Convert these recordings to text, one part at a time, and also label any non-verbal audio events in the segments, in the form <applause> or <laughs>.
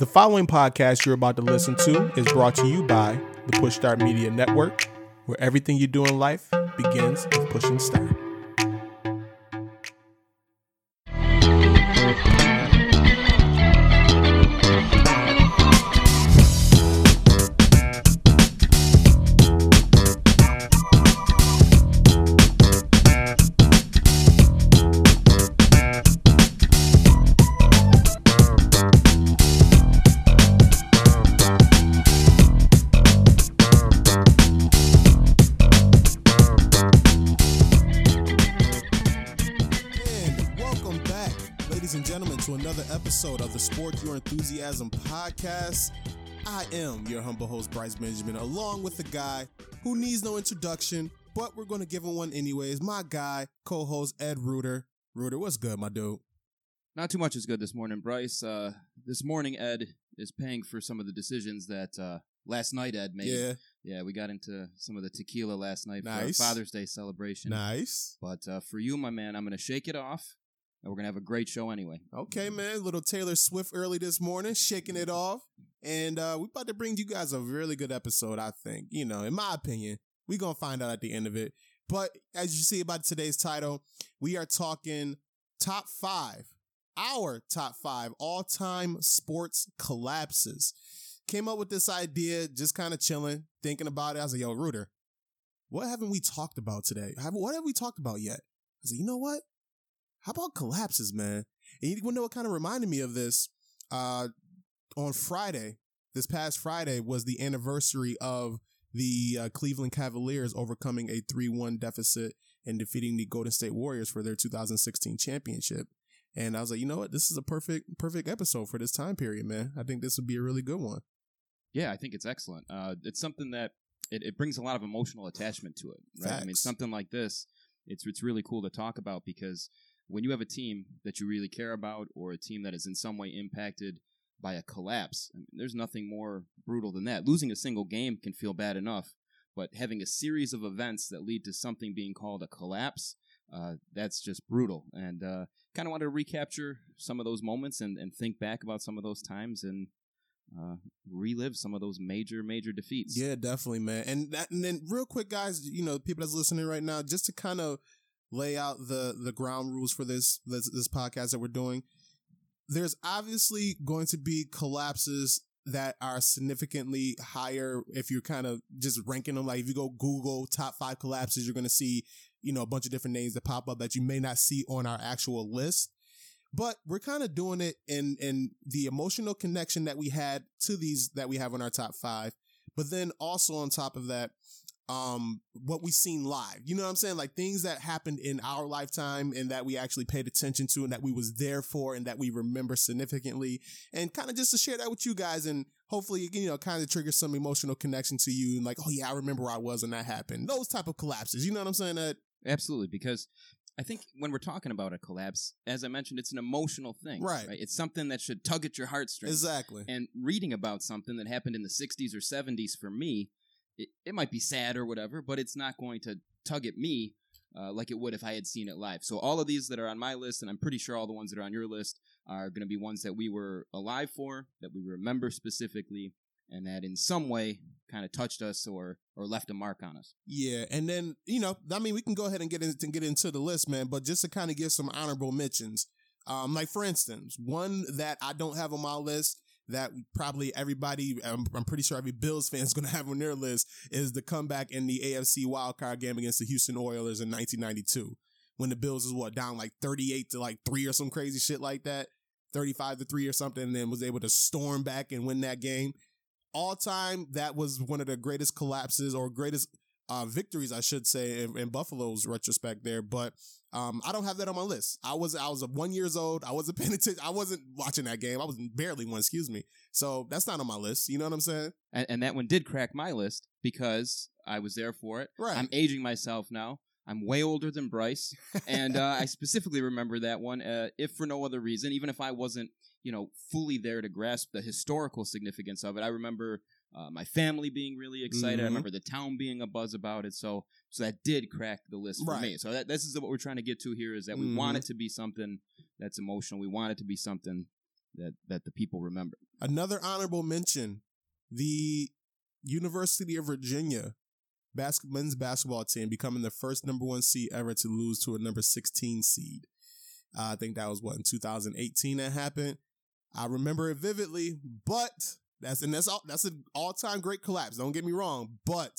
The following podcast you're about to listen to is brought to you by the Push Start Media Network, where everything you do in life begins with pushing start. Podcast. I am your humble host, Bryce Benjamin, along with the guy who needs no introduction, but we're going to give him one anyways. My guy, co host Ed Reuter. Reuter, what's good, my dude? Not too much is good this morning, Bryce. Uh, this morning, Ed is paying for some of the decisions that uh, last night Ed made. Yeah, Yeah, we got into some of the tequila last night Nice. for our Father's Day celebration. nice. But uh, for you, my man, I'm going to shake it off, and we're to have a great show anyway. Okay, man. Little Taylor Swift early this morning, shaking it off. And uh we're about to bring you guys a really good episode, I think. You know, in my opinion, we're gonna find out at the end of it. But as you see about today's title, we are talking top five, our top five all-time sports collapses. Came up with this idea, just kind of chilling, thinking about it. I was like, yo, Reuter, what haven't we talked about today? What have we talked about yet? I said, you know what? How about collapses, man? And you know what kind of reminded me of this? Uh, on Friday, this past Friday was the anniversary of the uh, Cleveland Cavaliers overcoming a 3-1 deficit and defeating the Golden State Warriors for their 2016 championship. And I was like, you know what? This is a perfect, perfect episode for this time period, man. I think this would be a really good one. Yeah, I think it's excellent. Uh, it's something that it, it brings a lot of emotional attachment to it. Right? I mean, something like this, it's it's really cool to talk about because when you have a team that you really care about, or a team that is in some way impacted by a collapse, I mean, there's nothing more brutal than that. Losing a single game can feel bad enough, but having a series of events that lead to something being called a collapse, uh, that's just brutal. And uh, kind of wanted to recapture some of those moments and, and think back about some of those times and uh, relive some of those major, major defeats. Yeah, definitely, man. And that, and then real quick, guys, you know, people that's listening right now, just to kind of lay out the the ground rules for this this, this podcast that we're doing. There's obviously going to be collapses that are significantly higher if you're kind of just ranking them. Like if you go Google top five collapses, you're going to see you know a bunch of different names that pop up that you may not see on our actual list. But we're kind of doing it in in the emotional connection that we had to these that we have on our top five but then also on top of that um what we've seen live. You know what i'm saying? Like things that happened in our lifetime and that we actually paid attention to and that we was there for and that we remember significantly. And kind of just to share that with you guys and hopefully you know kind of trigger some emotional connection to you and like oh yeah i remember where i was when that happened. Those type of collapses. You know what i'm saying that Absolutely, because I think when we're talking about a collapse, as I mentioned, it's an emotional thing. Right. It's something that should tug at your heartstrings. exactly. And reading about something that happened in the 60s or 70s for me, it, it might be sad or whatever, but it's not going to tug at me uh, like it would if I had seen it live. So all of these that are on my list, and I'm pretty sure all the ones that are on your list, are going to be ones that we were alive for, that we remember specifically, and that in some way kind of touched us or or left a mark on us. Yeah, and then you know, I mean, we can go ahead and get into get into the list, man. But just to kind of give some honorable mentions, um, like for instance, one that I don't have on my list that probably everybody, I'm, I'm pretty sure every Bills fan is going to have on their list is the comeback in the AFC wildcard game against the Houston Oilers in 1992 when the Bills was what down like 38 to like three or some crazy shit like that, 35 to three or something, and then was able to storm back and win that game. All time, that was one of the greatest collapses or greatest uh, victories, I should say, in, in Buffalo's retrospect there. But um, I don't have that on my list. I was I was one years old. I wasn't <laughs> paying attention. I wasn't watching that game. I was barely one. Excuse me. So that's not on my list. You know what I'm saying? And, and that one did crack my list because I was there for it. Right. I'm aging myself now. I'm way older than Bryce, and uh, I specifically remember that one, uh, if for no other reason, even if I wasn't, you know, fully there to grasp the historical significance of it. I remember uh, my family being really excited. I Mhm. remember the town being a buzz about it. So, so that did crack the list for Right. me. So that this is what we're trying to get to here is that we Mhm. want it to be something that's emotional. We want it to be something that that the people remember. Another honorable mention: the University of Virginia bas- men's basketball team becoming the first number one seed ever to lose to a number 16 seed. Uh, I think that was what in 2018 that happened. I remember it vividly, but that's and that's all that's an all time great collapse. Don't get me wrong, but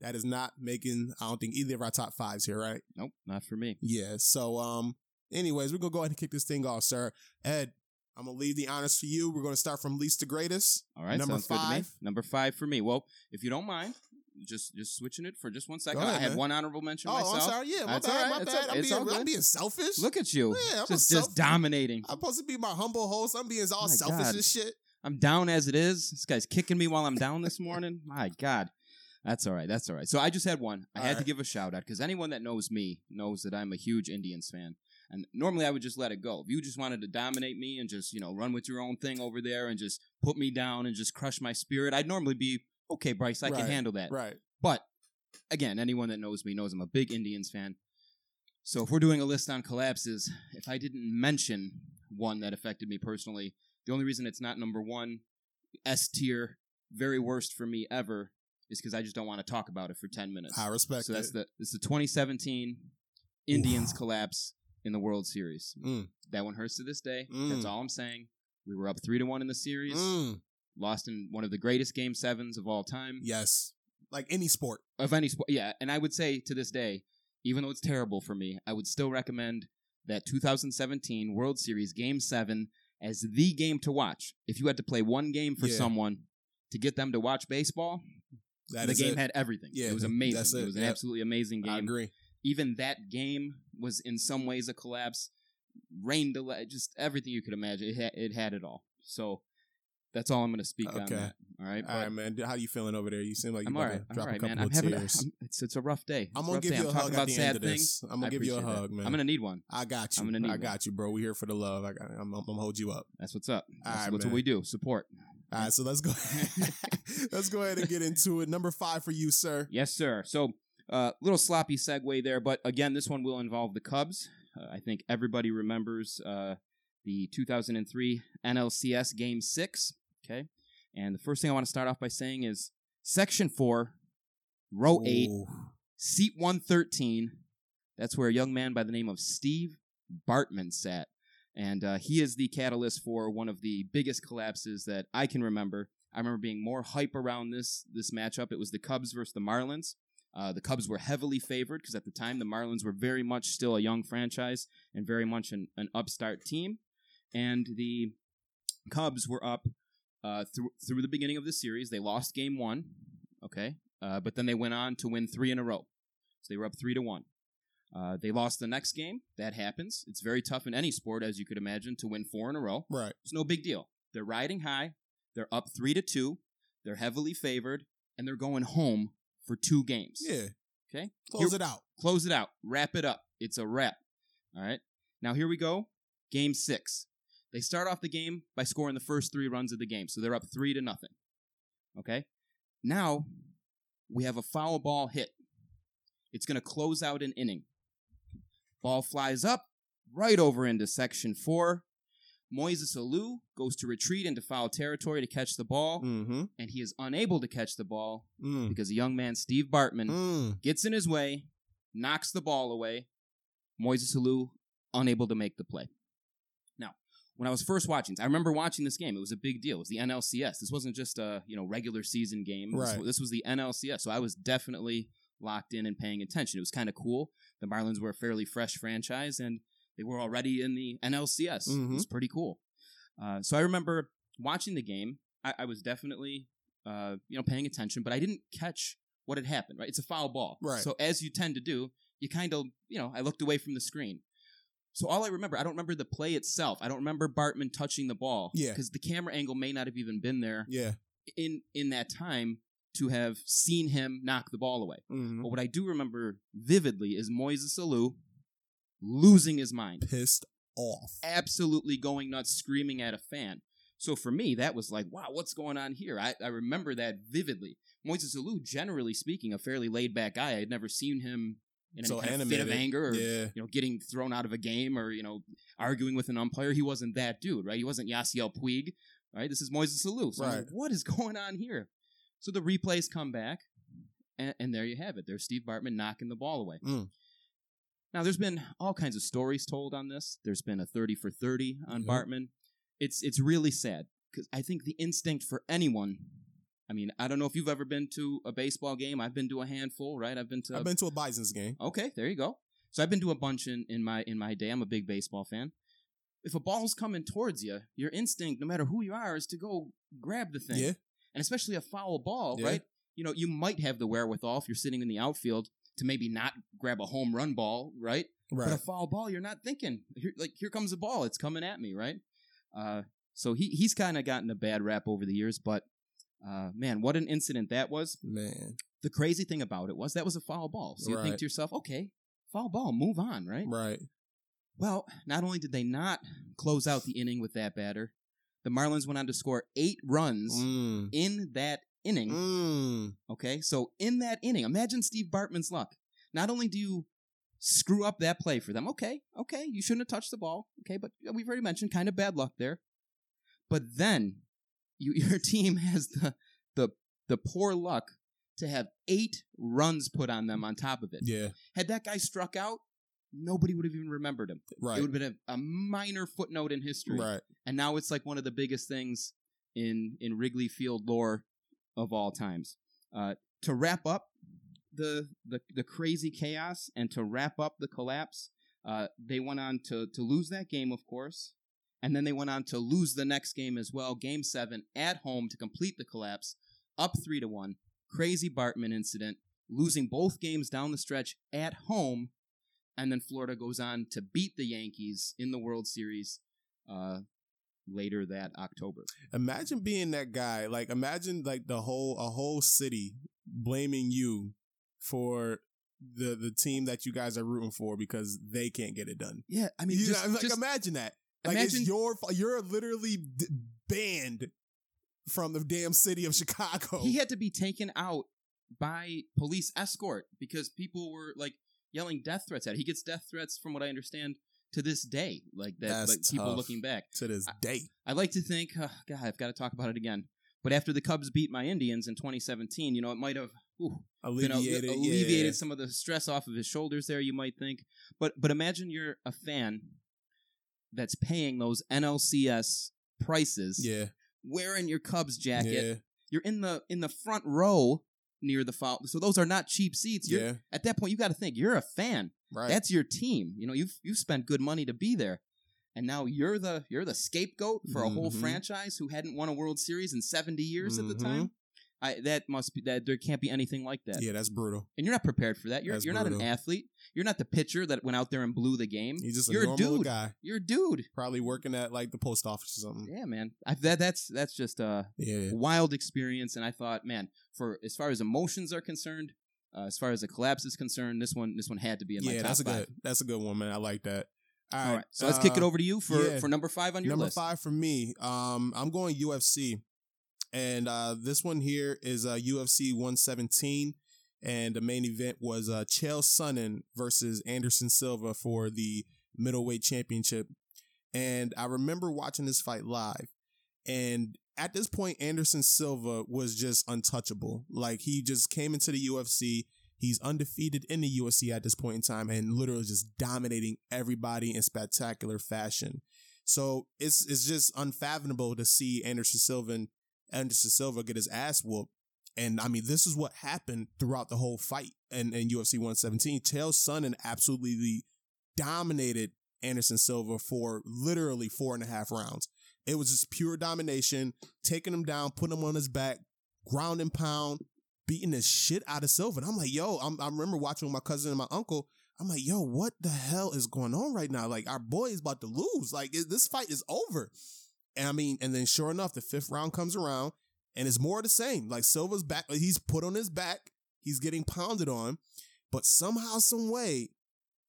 that is not making I don't think either of our top fives here, right? Nope, not for me. Yeah. So um, anyways, we're gonna go ahead and kick this thing off, sir. Ed, I'm gonna leave the honors for you. We're gonna start from least to greatest. All right, Number sounds good to me. five. Number five for me. Well, if you don't mind, just just switching it for just one second. ahead, I had man. one honorable mention Oh, myself. I'm sorry. Yeah, my That's bad. right. My bad. I'm being. I'm being selfish. Look at you, Yeah, I'm just just dominating. I'm supposed to be my humble host. I'm being all My selfish God. and shit. I'm down as it is. This guy's kicking me while I'm down this morning. <laughs> My God. That's all right. That's all right. So I just had one. I All had to give a shout out because anyone that knows me knows that I'm a huge Indians fan. And normally I would just let it go. If you just wanted to dominate me and just, you know, run with your own thing over there and just put me down and just crush my spirit, I'd normally be, okay, Bryce, I Right, can handle that. Right. But again, anyone that knows me knows I'm a big Indians fan. So if we're doing a list on collapses, if I didn't mention one that affected me personally, the only reason it's not number one, S tier, very worst for me ever, is because I just don't want to talk about it for ten minutes. I respect So that's it. the this the 2017 Indians collapse in the World Series. Mm. That one hurts to this day. Mm. That's all I'm saying. We were up three to one in the series, Mm, lost in one of the greatest game sevens of all time yes. Like any sport. of any sport. Yeah, and I would say to this day, even though it's terrible for me, I would still recommend that 2017 World Series Game Seven as the game to watch. If you had to play one game for Yeah. someone to get them to watch baseball, That the game it. had everything. Yeah, it was amazing. it, It was an yeah. absolutely amazing game. I agree. Even that game was in some ways a collapse. Rain delay, just everything you could imagine. It had, it had it all. So that's all I'm going to speak on that. All right, All right, man. How you feeling over there? You seem like you're all right. drop all right, a couple man. I'm of having. A, tears. I'm, it's it's a rough day. It's I'm gonna give day. you a I'm hug at about the sad end of things. this. I'm gonna give you a that. hug, man. I'm gonna need one. I got you. I'm gonna need I one. got you, bro. We here for the love. I got, I'm, I'm gonna hold you up. That's what's up. That's, right, that's man. what we do. Support. All right, so let's go. <laughs> let's go ahead and get into it. Number five for you, sir. Yes, sir. So, uh, little sloppy segue there, but again, this one will involve the Cubs. Uh, I think everybody remembers uh, the 2003 NLCS Game Six. Okay, and the first thing I want to start off by saying is Section Four, Row Eight, Seat 113. That's where a young man by the name of Steve Bartman sat. And uh, he is the catalyst for one of the biggest collapses that I can remember. I remember being more hype around this this matchup. It was the Cubs versus the Marlins. Uh, the Cubs were heavily favored because at the time the Marlins were very much still a young franchise and very much an, an upstart team. And the Cubs were up uh, through through the beginning of the series. They lost Game One, okay, uh, but then they went on to win three in a row. So they were up three to one. Uh, they lost the next game. That happens. It's very tough in any sport, as you could imagine, to win four in a row. Right. It's no big deal. They're riding high. They're up three to two. They're heavily favored, and they're going home for two games. Yeah. Okay. Close Here- it out. Close it out. Wrap it up. It's a wrap. All right. Now here we go. Game six. They start off the game by scoring the first three runs of the game, so they're up three to nothing. Okay. Now we have a foul ball hit. It's going to close out an inning. Ball flies up right over into section four. Moises Alou goes to retreat into foul territory to catch the ball, Mm-hmm. and he is unable to catch the ball Mm. because a young man, Steve Bartman, Mm. gets in his way, knocks the ball away. Moises Alou unable to make the play. When I was first watching, I remember watching this game. It was a big deal. It was the NLCS. This wasn't just a you know regular season game. This- Right. This, was the NLCS. So I was definitely locked in and paying attention. It was kind of cool. The Marlins were a fairly fresh franchise, and they were already in the NLCS. Mhm. It was pretty cool. Uh, so I remember watching the game. I, I was definitely uh, you know paying attention, but I didn't catch what had happened. Right, it's a foul ball. Right. So as you tend to do, you kind of you know I looked away from the screen. So all I remember, I don't remember the play itself. I don't remember Bartman touching the ball. Yeah. Because the camera angle may not have even been there Yeah. in in that time to have seen him knock the ball away. Mm-hmm. But what I do remember vividly is Moises Alou losing his mind Pissed off. absolutely going nuts, screaming at a fan. So for me, that was like, wow, what's going on here? I, I remember that vividly. Moises Alou, generally speaking, a fairly laid back guy. I had never seen him in So of fit of anger or Yeah. you know getting thrown out of a game or you know arguing with an umpire. He wasn't that dude, right? He wasn't Yasiel Puig, right? This is Moises Alou. So I'm like, what is <laughs> going on here? So the replays come back, and, and there you have it. There's Steve Bartman knocking the ball away. Mm. Now, there's been all kinds of stories told on this. There's been a 30 for 30 on Yep. Bartman. It's it's really sad because I think the instinct for anyone. I mean, I don't know if you've ever been to a baseball game. I've been to a handful, right? I've been to. I've been to a Bison's game. okay, there you go. So I've been to a bunch in, in my in my day. I'm a big baseball fan. If a ball's coming towards you, your instinct, no matter who you are, is to go grab the thing Yeah. and especially a foul ball, Yeah. right? You know, you might have the wherewithal if you're sitting in the outfield to maybe not grab a home run ball, right? Right. But a foul ball, you're not thinking. Here, like here comes a ball, it's coming at me, right? Uh, so he he's kind of gotten a bad rap over the years, but uh, man, what an incident that was! Man. The crazy thing about it was that was a foul ball. So you think to yourself, okay, foul ball, move on, right? Right. Well, not only did they not close out the inning with that batter, the Marlins went on to score eight runs Mm. in that inning. Mm. Okay, so in that inning, imagine Steve Bartman's luck. Not only do you screw up that play for them, okay, okay, you shouldn't have touched the ball, okay, but we've already mentioned kind of bad luck there. But then you, <laughs> your team has the the the poor luck to have eight runs put on them on top of it. Yeah. Had that guy struck out, nobody would have even remembered him. Right. It would have been a, a minor footnote in history Right. and now it's like one of the biggest things in in Wrigley Field lore of all times. Uh, to wrap up the, the the crazy chaos and to wrap up the collapse, uh, they went on to to lose that game, of course, and then they went on to lose the next game as well, Game Seven at home to complete the collapse, up three to one. Crazy Bartman incident, losing both games down the stretch at home, and then Florida goes on to beat the Yankees in the World Series. Uh, later that October. Imagine being that guy. Like imagine like the whole a whole city blaming you for the the team that you guys are rooting for because they can't get it done. Yeah, I mean, You just, know, like just- imagine that. Like imagine- it's your you're literally banned from the damn city of Chicago. he had to be taken out by police escort because people were like yelling death threats at. Him. He gets death threats, from what I understand, to this day. Like that, That's like people looking back. to this day. I like to think, oh, God, I've got to talk about it again. But after the Cubs beat my Indians in 2017, you know, it might have a- Alleviated, alleviated yeah. some of the stress off of his shoulders there. You might think, but but imagine you're a fan that's paying those NLCS prices, Yeah, wearing your Cubs jacket. yeah, You're in the in the front row near the foul. So those are not cheap seats. You're, yeah. At that point, you got to think you're a fan. Right. That's your team. You know, you've you've spent good money to be there, and now you're the you're the scapegoat for a whole Mhm. franchise who hadn't won a World Series in 70 years at the Mhm. time. I, that must be that there can't be anything like that, yeah, that's brutal. and you're not prepared for that. You're That's you're not an athlete. You're not the pitcher that went out there and blew the game. He's just a You're a dude. guy, You're a dude. probably working at like the post office or something. Yeah, man. I, that that's that's just a Yeah, wild experience, and I thought, man, for as far as emotions are concerned, uh, as far as the collapse is concerned, this one this one had to be in my yeah, top that's a five. good. That's a good one, man. I like that. All right, All right, so let's kick it uh, over to you for yeah. for number five on your Number list. five for me. Um, I'm going UFC, and uh, this one here is uh, UFC 117, and the main event was uh, Chael Sonnen versus Anderson Silva for the middleweight championship. And I remember watching this fight live, and at this point, Anderson Silva was just untouchable. Like he just came into the UFC. He's undefeated in the UFC at this point in time and literally just dominating everybody in spectacular fashion. So it's it's just unfathomable to see Anderson Silva Anderson Silva get his ass whooped. And I mean, this is what happened throughout the whole fight in, in UFC 117. Chael Sonnen absolutely dominated Anderson Silva for literally four and a half rounds. It was just pure domination, taking him down, putting him on his back, ground and pound, beating the shit out of Silva. And I'm like, yo, I'm, I remember watching my cousin and my uncle. I'm like, yo, what the hell is going on right now? Like, our boy is about to lose. Like, it- this fight is over. And I mean, and then sure enough, the fifth round comes around and it's more of the same. Like, Silva's back, he's put on his back, he's getting pounded on, but somehow, some way,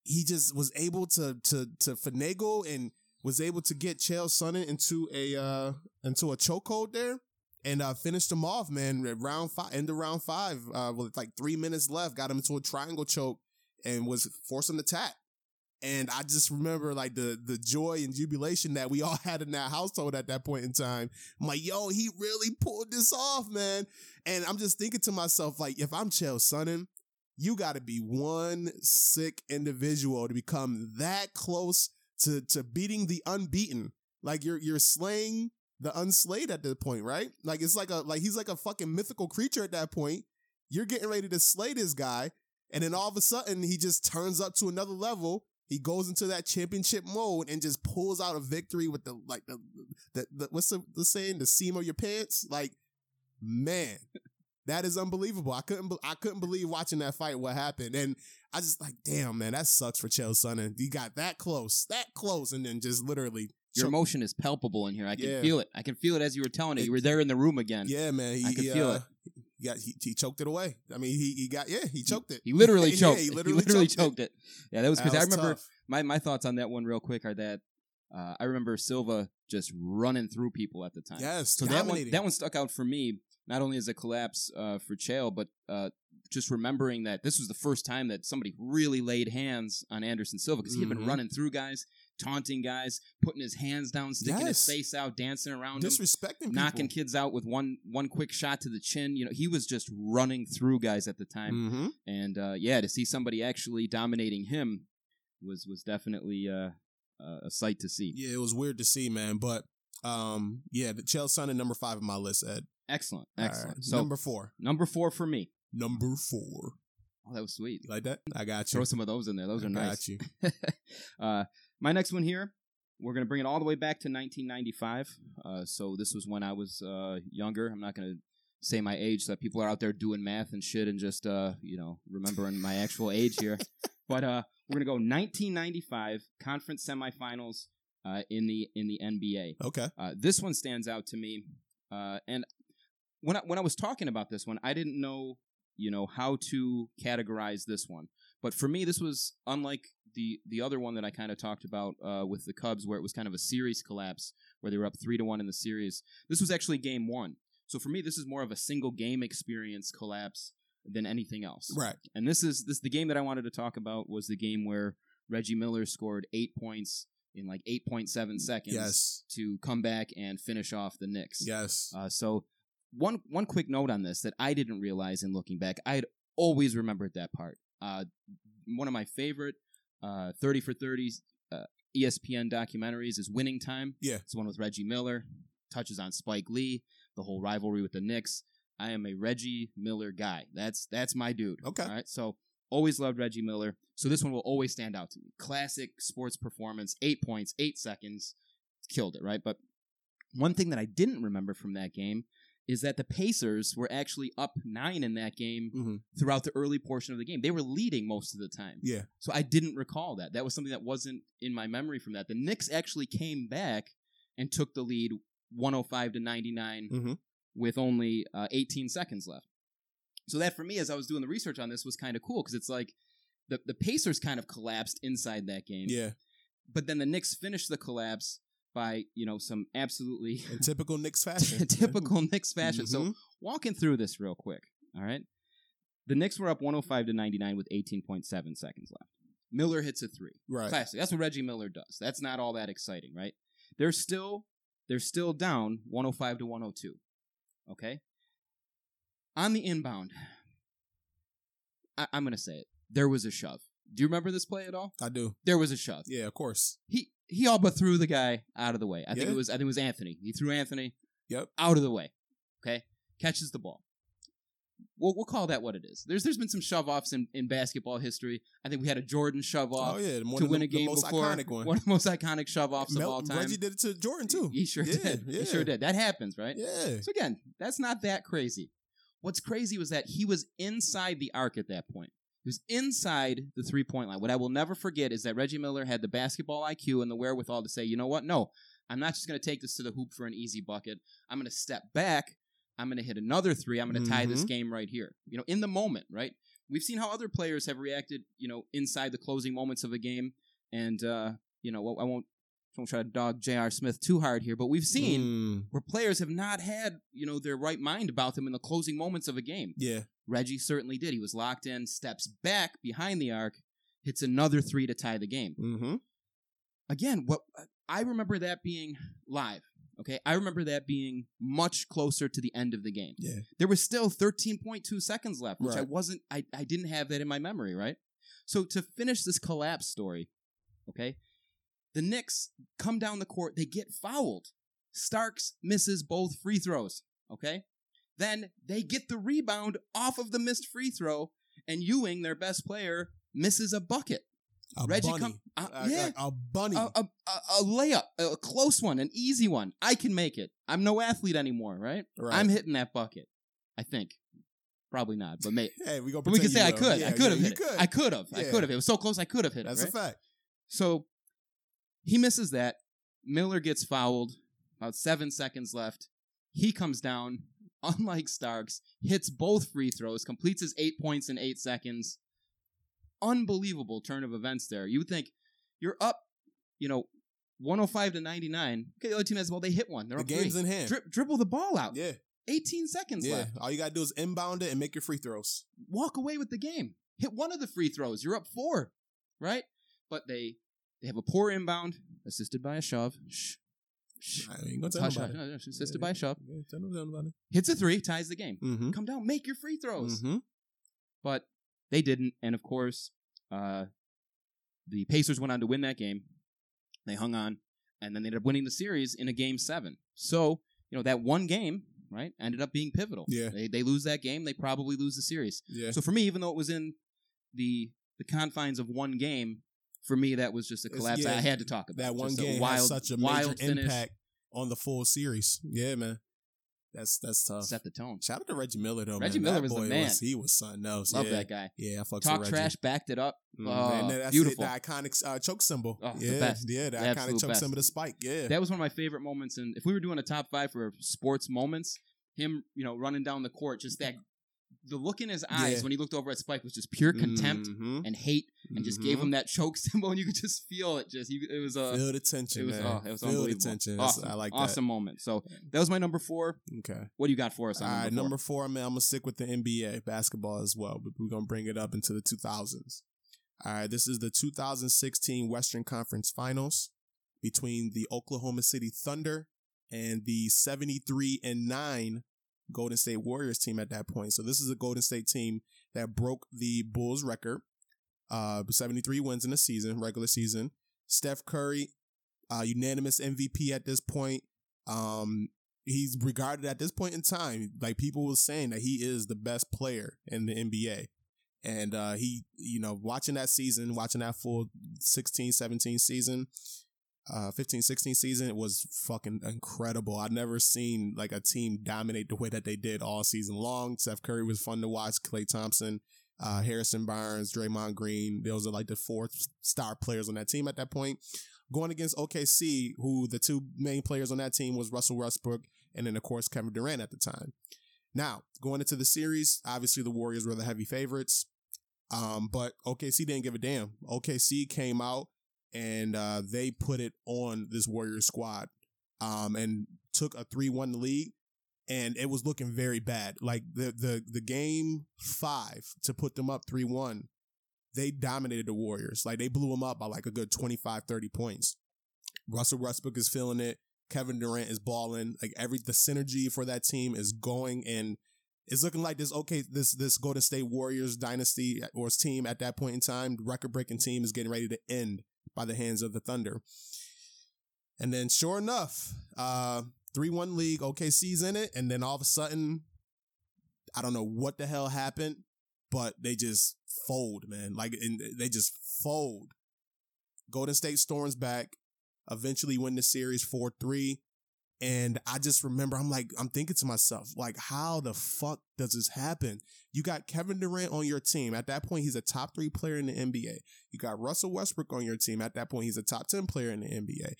he just was able to to to finagle and was able to get Chael Sonnen into a uh into a chokehold there and uh finished him off, man. At Round five, end of round five, uh with like three minutes left, got him into a triangle choke and was forcing the tap. And I just remember like the the joy and jubilation that we all <laughs> had in that household at that point in time. I'm like, yo, he really pulled this off, man. And I'm just thinking to myself, like, if I'm Chael Sonnen, you got to be one sick individual to become that close to to beating the unbeaten. Like you're you're slaying the unslayed at that point, right? Like it's like a like he's like a fucking mythical creature at that point. You're getting ready to slay this guy, and then all of a sudden he just turns up to another level. He goes into that championship mode and just pulls out a victory with the like the the, the what's the, the saying the seam of your pants. Like man, that is unbelievable. I couldn't be- I couldn't believe watching that fight what happened, and I just like damn man, that sucks for Chael Sonnen. He got that close, that close, and then just literally Your emotion is palpable in here. I can Yeah. feel it. I can feel it as you were telling it. You were there in the room again. Yeah, man. He, I can he, feel uh, it. He got he, he choked it away. I mean, he he got yeah, he choked it. He literally Yeah, choked. he he literally literally, choked it. choked, it. Yeah, that was because I remember tough. my my thoughts on that one real quick are that uh, I remember Silva just running through people at the time. Yes, So that one that one stuck out for me not only as a collapse uh, for Chael, but uh, just remembering that this was the first time that somebody really laid hands on Anderson Silva because he had been Mhm. running through guys, taunting guys, putting his hands down, sticking his face out, dancing around him disrespecting people. knocking kids out with one one quick shot to the chin. You know, he was just running through guys at the time, Mm-hmm. and uh, yeah, to see somebody actually dominating him was was definitely uh, a sight to see. Yeah, it was weird to see, man. But um, yeah, the Chael Sonnen number five on my list, Ed. Excellent, excellent. right, So number four. number four for me. Number four. Oh, that was sweet. You like that? I got you. Throw some of those in there. Those I are got nice. you. <laughs> uh, my next one here, we're gonna bring it all the way back to 1995. Uh, so this was when I was uh, younger. I'm not gonna say my age so that people are out there doing math and shit and just uh, you know remembering my actual age here. <laughs> But uh, we're gonna go 1995 conference semifinals uh, in the in the NBA. Okay. Uh, this one stands out to me, uh, and when I, when I was talking about this one, I didn't know you know how to categorize this one. But for me, this was unlike the the other one that I kind of talked about uh, with the Cubs, where it was kind of a series collapse, where they were up three to one in the series. This was actually game one. So for me, this is more of a single game experience collapse than anything else. Right. And this is this the game that I wanted to talk about was the game where Reggie Miller scored eight points in like eight point seven seconds Yes. to come back and finish off the Knicks. Yes. Uh, so one one quick note on this that I didn't realize in looking back, I had always remembered that part. Uh, one of my favorite uh, thirty for 30s uh, ESPN documentaries is Winning Time. Yeah. it's one with Reggie Miller. Touches on Spike Lee, the whole rivalry with the Knicks. I am a Reggie Miller guy. That's that's my dude. Okay. All right. So always loved Reggie Miller. So this one will always stand out to me. Classic sports performance. Eight points, eight seconds. Killed it, right? But one thing that I didn't remember from that game is that the Pacers were actually up nine in that game Mhm. throughout the early portion of the game. They were leading most of the time. Yeah. So I didn't recall that. That was something that wasn't in my memory from that. The Knicks actually came back and took the lead 105 to 99 Mhm. with only uh, 18 seconds left. So that for me, as I was doing the research on this, was kind of cool because it's like the, the Pacers kind of collapsed inside that game. Yeah. But then the Knicks finished the collapse by, you know, some absolutely <laughs> In typical Knicks <laughs> fashion. typical Knicks fashion. So Mhm. walking through this real quick, all right? The Knicks were up 105 to 99 with 18.7 seconds left. Miller hits a three. right. Classic. That's what Reggie Miller does. That's not all that exciting, right? They're still they're still down 105 to 102. Okay? On the inbound, I, I'm gonna say it. There was a shove. Do you remember this play at all? I do. There was a shove. Yeah, of course. He he all but threw the guy out of the way. I think Yeah. it was I think it was Anthony. He threw Anthony Yep. out of the way. Okay, catches the ball. We'll, we'll call that what it is. There's there's been some shove offs in, in basketball history. I think we had a Jordan shove oh, off oh yeah, one to of win the, a game the most before. iconic one. of the most iconic shove offs of all time. Reggie did it to Jordan too. He sure Yeah, did. yeah. He sure did. That happens, right? Yeah. So again, that's not that crazy. What's crazy was that he was inside the arc at that point. He was inside the three point line. What I will never forget is that Reggie Miller had the basketball IQ and the wherewithal to say, you know what? No, I'm not just going to take this to the hoop for an easy bucket. I'm going to step back. I'm going to hit another three. I'm going to tie this Mhm. game right here. You know, in the moment, right? We've seen how other players have reacted, you know, inside the closing moments of a game. And, uh, you know, I won't, don't try to dog J.R. Smith too hard here, but we've seen Mm, where players have not had, you know, their right mind about them in the closing moments of a game. yeah. Reggie certainly did. He was locked in, steps back behind the arc, hits another three to tie the game. Mm-hmm. Again, what I remember that being live. Okay, I remember that being much closer to the end of the game. Yeah. There was still 13.2 seconds left, which I wasn't. I I didn't have that in my memory, right? So to finish this collapse story, okay, the Knicks come down the court. They get fouled. Starks misses both free throws. Okay, then they get the rebound off of the missed free throw, and Ewing, their best player, misses a bucket. A Reggie bunny. come, uh, A- yeah, a, a bunny. a, a, a, a layup, a close one, an easy one. I can make it. I'm no athlete anymore, right? right. I'm hitting that bucket. I think. Probably not, but may, <laughs> hey, we gonna but we can pretend say I you will. could. Yeah, I could yeah, have you hit it. could. I could have. I Yeah. could have. It was so close. I could have hit That's it. a right? fact. So he misses that. Miller gets fouled. About seven seconds left. He comes down. <laughs> Unlike Starks, hits both free throws, completes his eight points in eight seconds. Unbelievable turn of events there. You would think you're up, you know, 105 to 99. Okay, the other team has the ball. They hit one. They're The up game's three. in hand. Dri- dribble the ball out. Yeah, 18 seconds yeah. left. All you gotta do is inbound it and make your free throws. walk away with the game. Hit one of the free throws. You're up four, right? But they they have a poor inbound, assisted by a shove. Shh. Shh. I ain't gonna tell Hush, nobody. hush, hush, assisted by a shove. Tell nobody. Hits a three, ties the game. Mm-hmm. Come down, make your free throws. Mm-hmm. But they didn't, and of course, uh, the Pacers went on to win that game. They hung on, and then they ended up winning the series in a game seven. So you know that one game, right, ended up being pivotal. Yeah. They they lose that game, they probably lose the series. Yeah. So for me, even though it was in the the confines of one game, for me that was just a collapse. yeah, I had to talk about that one Just game wild, has such a wild major finish, impact on the full series. Yeah, man. That's that's tough. set the tone. Shout out to Reggie Miller though. Reggie man. Miller That was the boy man. he was something else. Love yeah. that guy. Yeah, I Talk with trash, backed it up. Reggie. Oh, Mm, and that's beautiful. It, the iconic uh, choke symbol. Oh, the yeah, best. yeah, the, The iconic choke best. symbol, the spike. Yeah, That was one of my favorite moments. And if we were doing a top five for sports moments, him, you know, running down the court, just that the look in his eyes Yeah. when he looked over at Spike was just pure contempt Mhm. and hate, and just gave Mhm. him that choke <laughs> symbol, and you could just feel it. Just you, it was a feel the tension, it was man. oh, it was feel unbelievable. the tension. That's- Awesome, I like that. awesome moment. So that was my number four. Okay. What do you got for us All right, number, number four, man. I'm gonna stick with the NBA basketball as well, but we're gonna bring it up into the 2000s. All right, this is the 2016 Western Conference Finals between the Oklahoma City Thunder and the 73 and nine Golden State Warriors team at that point. So this is a Golden State team that broke the Bulls record, uh, 73 wins in the season, regular season. Steph Curry, uh, unanimous MVP at this point. Um, he's regarded at this point in time, like people were saying that he is the best player in the NBA. And uh, he, you know, watching that season, watching that full 16, 17 season, uh, 15, 16 season, was fucking incredible. I'd never seen like a team dominate the way that they did all season long. Steph Curry was fun to watch. Klay Thompson, uh, Harrison Barnes, Draymond Green. Those are like the four star players on that team at that point. Going against OKC, who the two main players on that team was Russell Westbrook and then of course Kevin Durant at the time. Now, going into the series, obviously the Warriors were the heavy favorites. Um, but OKC didn't give a damn. OKC came out and uh, they put it on this Warriors squad um, and took a 3-1 lead and it was looking very bad. Like the the the game 5 to put them up 3-1, they dominated the Warriors. Like they blew them up by like a good 25 30 points. Russell Westbrook is feeling it. Kevin Durant is balling. Like every the synergy for that team is going and it's looking like this okay this this Golden State Warriors dynasty or team at that point in time, record breaking team is getting ready to end by the hands of the Thunder. And then sure enough, uh 3-1 league, OKC's in it, and then all of a sudden, I don't know what the hell happened, but they just fold, man. Like and they just fold. Golden State storms back, eventually win the series 4-3. And I just remember, I'm like, I'm thinking to myself, like, how the fuck does this happen? You got Kevin Durant on your team. At that point, he's a top three player in the NBA. You got Russell Westbrook on your team. At that point, he's a top 10 player in the NBA.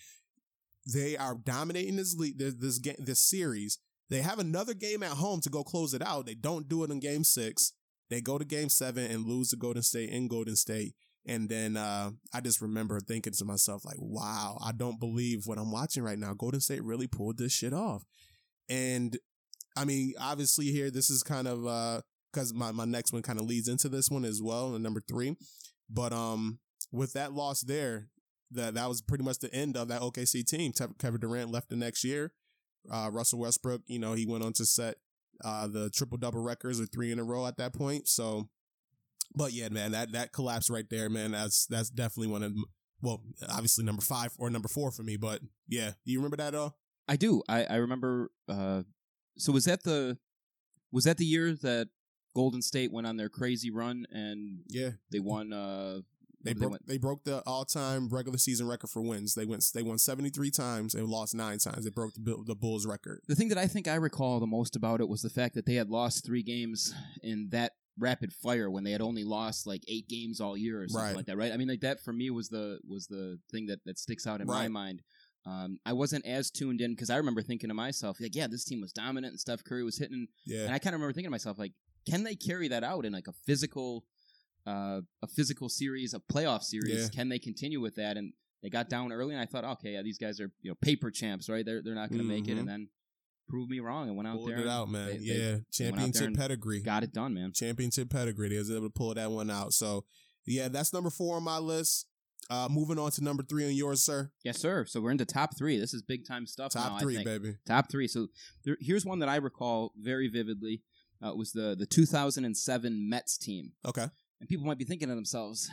They are dominating this league, this, this game, this series. They have another game at home to go close it out. They don't do it in game six. They go to game seven and lose to Golden State in Golden State. And then uh, I just remember thinking to myself, like, wow, I don't believe what I'm watching right now. Golden State really pulled this shit off. And I mean, obviously here, this is kind of because my, my next one kind of leads into this one as well. Number three, But um, with that loss there, that that was pretty much the end of that OKC team. Te- Kevin Durant left the next year. Uh, Russell Westbrook, you know, he went on to set uh, the triple double records or three in a row at that point. So, but yeah, man, that that collapse right there, man, that's that's definitely one of well, obviously number five or number four for me. But yeah, do you remember that at all? I do. I, I remember. Uh, so was that the was that the year that Golden State went on their crazy run and Yeah, they won? Uh, they broke went- they broke the all time regular season record for wins. They went they won seventy three times and lost nine times. They broke the the Bulls record. The thing that I think I recall the most about it was the fact that they had lost three games in that rapid fire when they had only lost like eight games all year or something Right. like that, right? I mean, like that for me was the was the thing that that sticks out in my mind. Um, I wasn't as tuned in because I remember thinking to myself, like, yeah, this team was dominant and Steph Curry was hitting, Yeah, and I kind of remember thinking to myself, like, can they carry that out in like a physical, uh, a physical series, a playoff series? Yeah. Can they continue with that? And they got down early, and I thought, okay, yeah, these guys are you know paper champs, right? They're they're not going to make it, Mhm. and then proved me wrong and went out pulled there it out, man. they- they yeah, there championship pedigree. got it done, man. championship pedigree. They was able to pull that one out. So yeah, that's number four on my list. Uh, moving on to number three on yours, sir. Yes, sir. So we're into top three. This is big time stuff. Top now, I three, baby. Top three. So there, here's one that I recall very vividly. Uh, it was the the 2007 Mets team. Okay. and people might be thinking to themselves,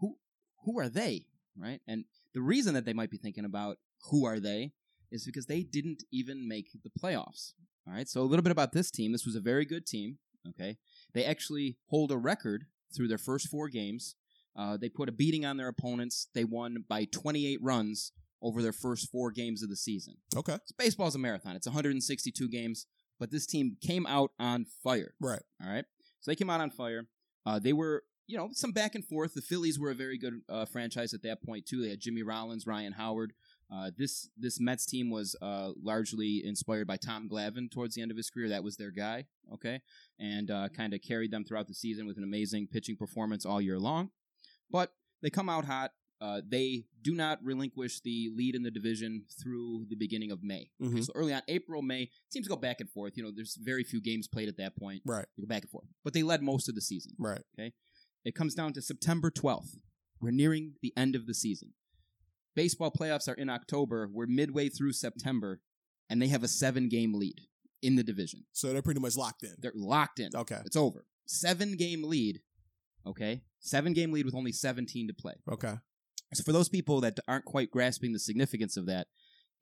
who who are they, right? And the reason that they might be thinking about who are they is because they didn't even make the playoffs. All right, so a little bit about this team. This was a very good team. Okay, they actually hold a record through their first four games. Uh, they put a beating on their opponents. They won by 28 runs over their first four games of the season. Okay. So baseball's a marathon. It's 162 games, but this team came out on fire. Right. All right. So they came out on fire. Uh, they were, you know, some back and forth. The Phillies were a very good uh, franchise at that point too. They had Jimmy Rollins, Ryan Howard. Uh, this this Mets team was uh, largely inspired by Tom Glavine towards the end of his career. That was their guy, okay, and uh, kind of carried them throughout the season with an amazing pitching performance all year long. But they come out hot. Uh, they do not relinquish the lead in the division through the beginning of May. Okay, Mhm. so early on, April, May, teams go back and forth. You know, there's very few games played at that point. Right. They go back and forth. But they led most of the season. Right. Okay. It comes down to September 12th. We're nearing the end of the season. Baseball playoffs are in October. We're midway through September, and they have a seven game lead in the division. So they're pretty much locked in. They're locked in. Okay. It's over. Seven game lead. Okay. Seven game lead with only 17 to play. Okay. So for those people that aren't quite grasping the significance of that,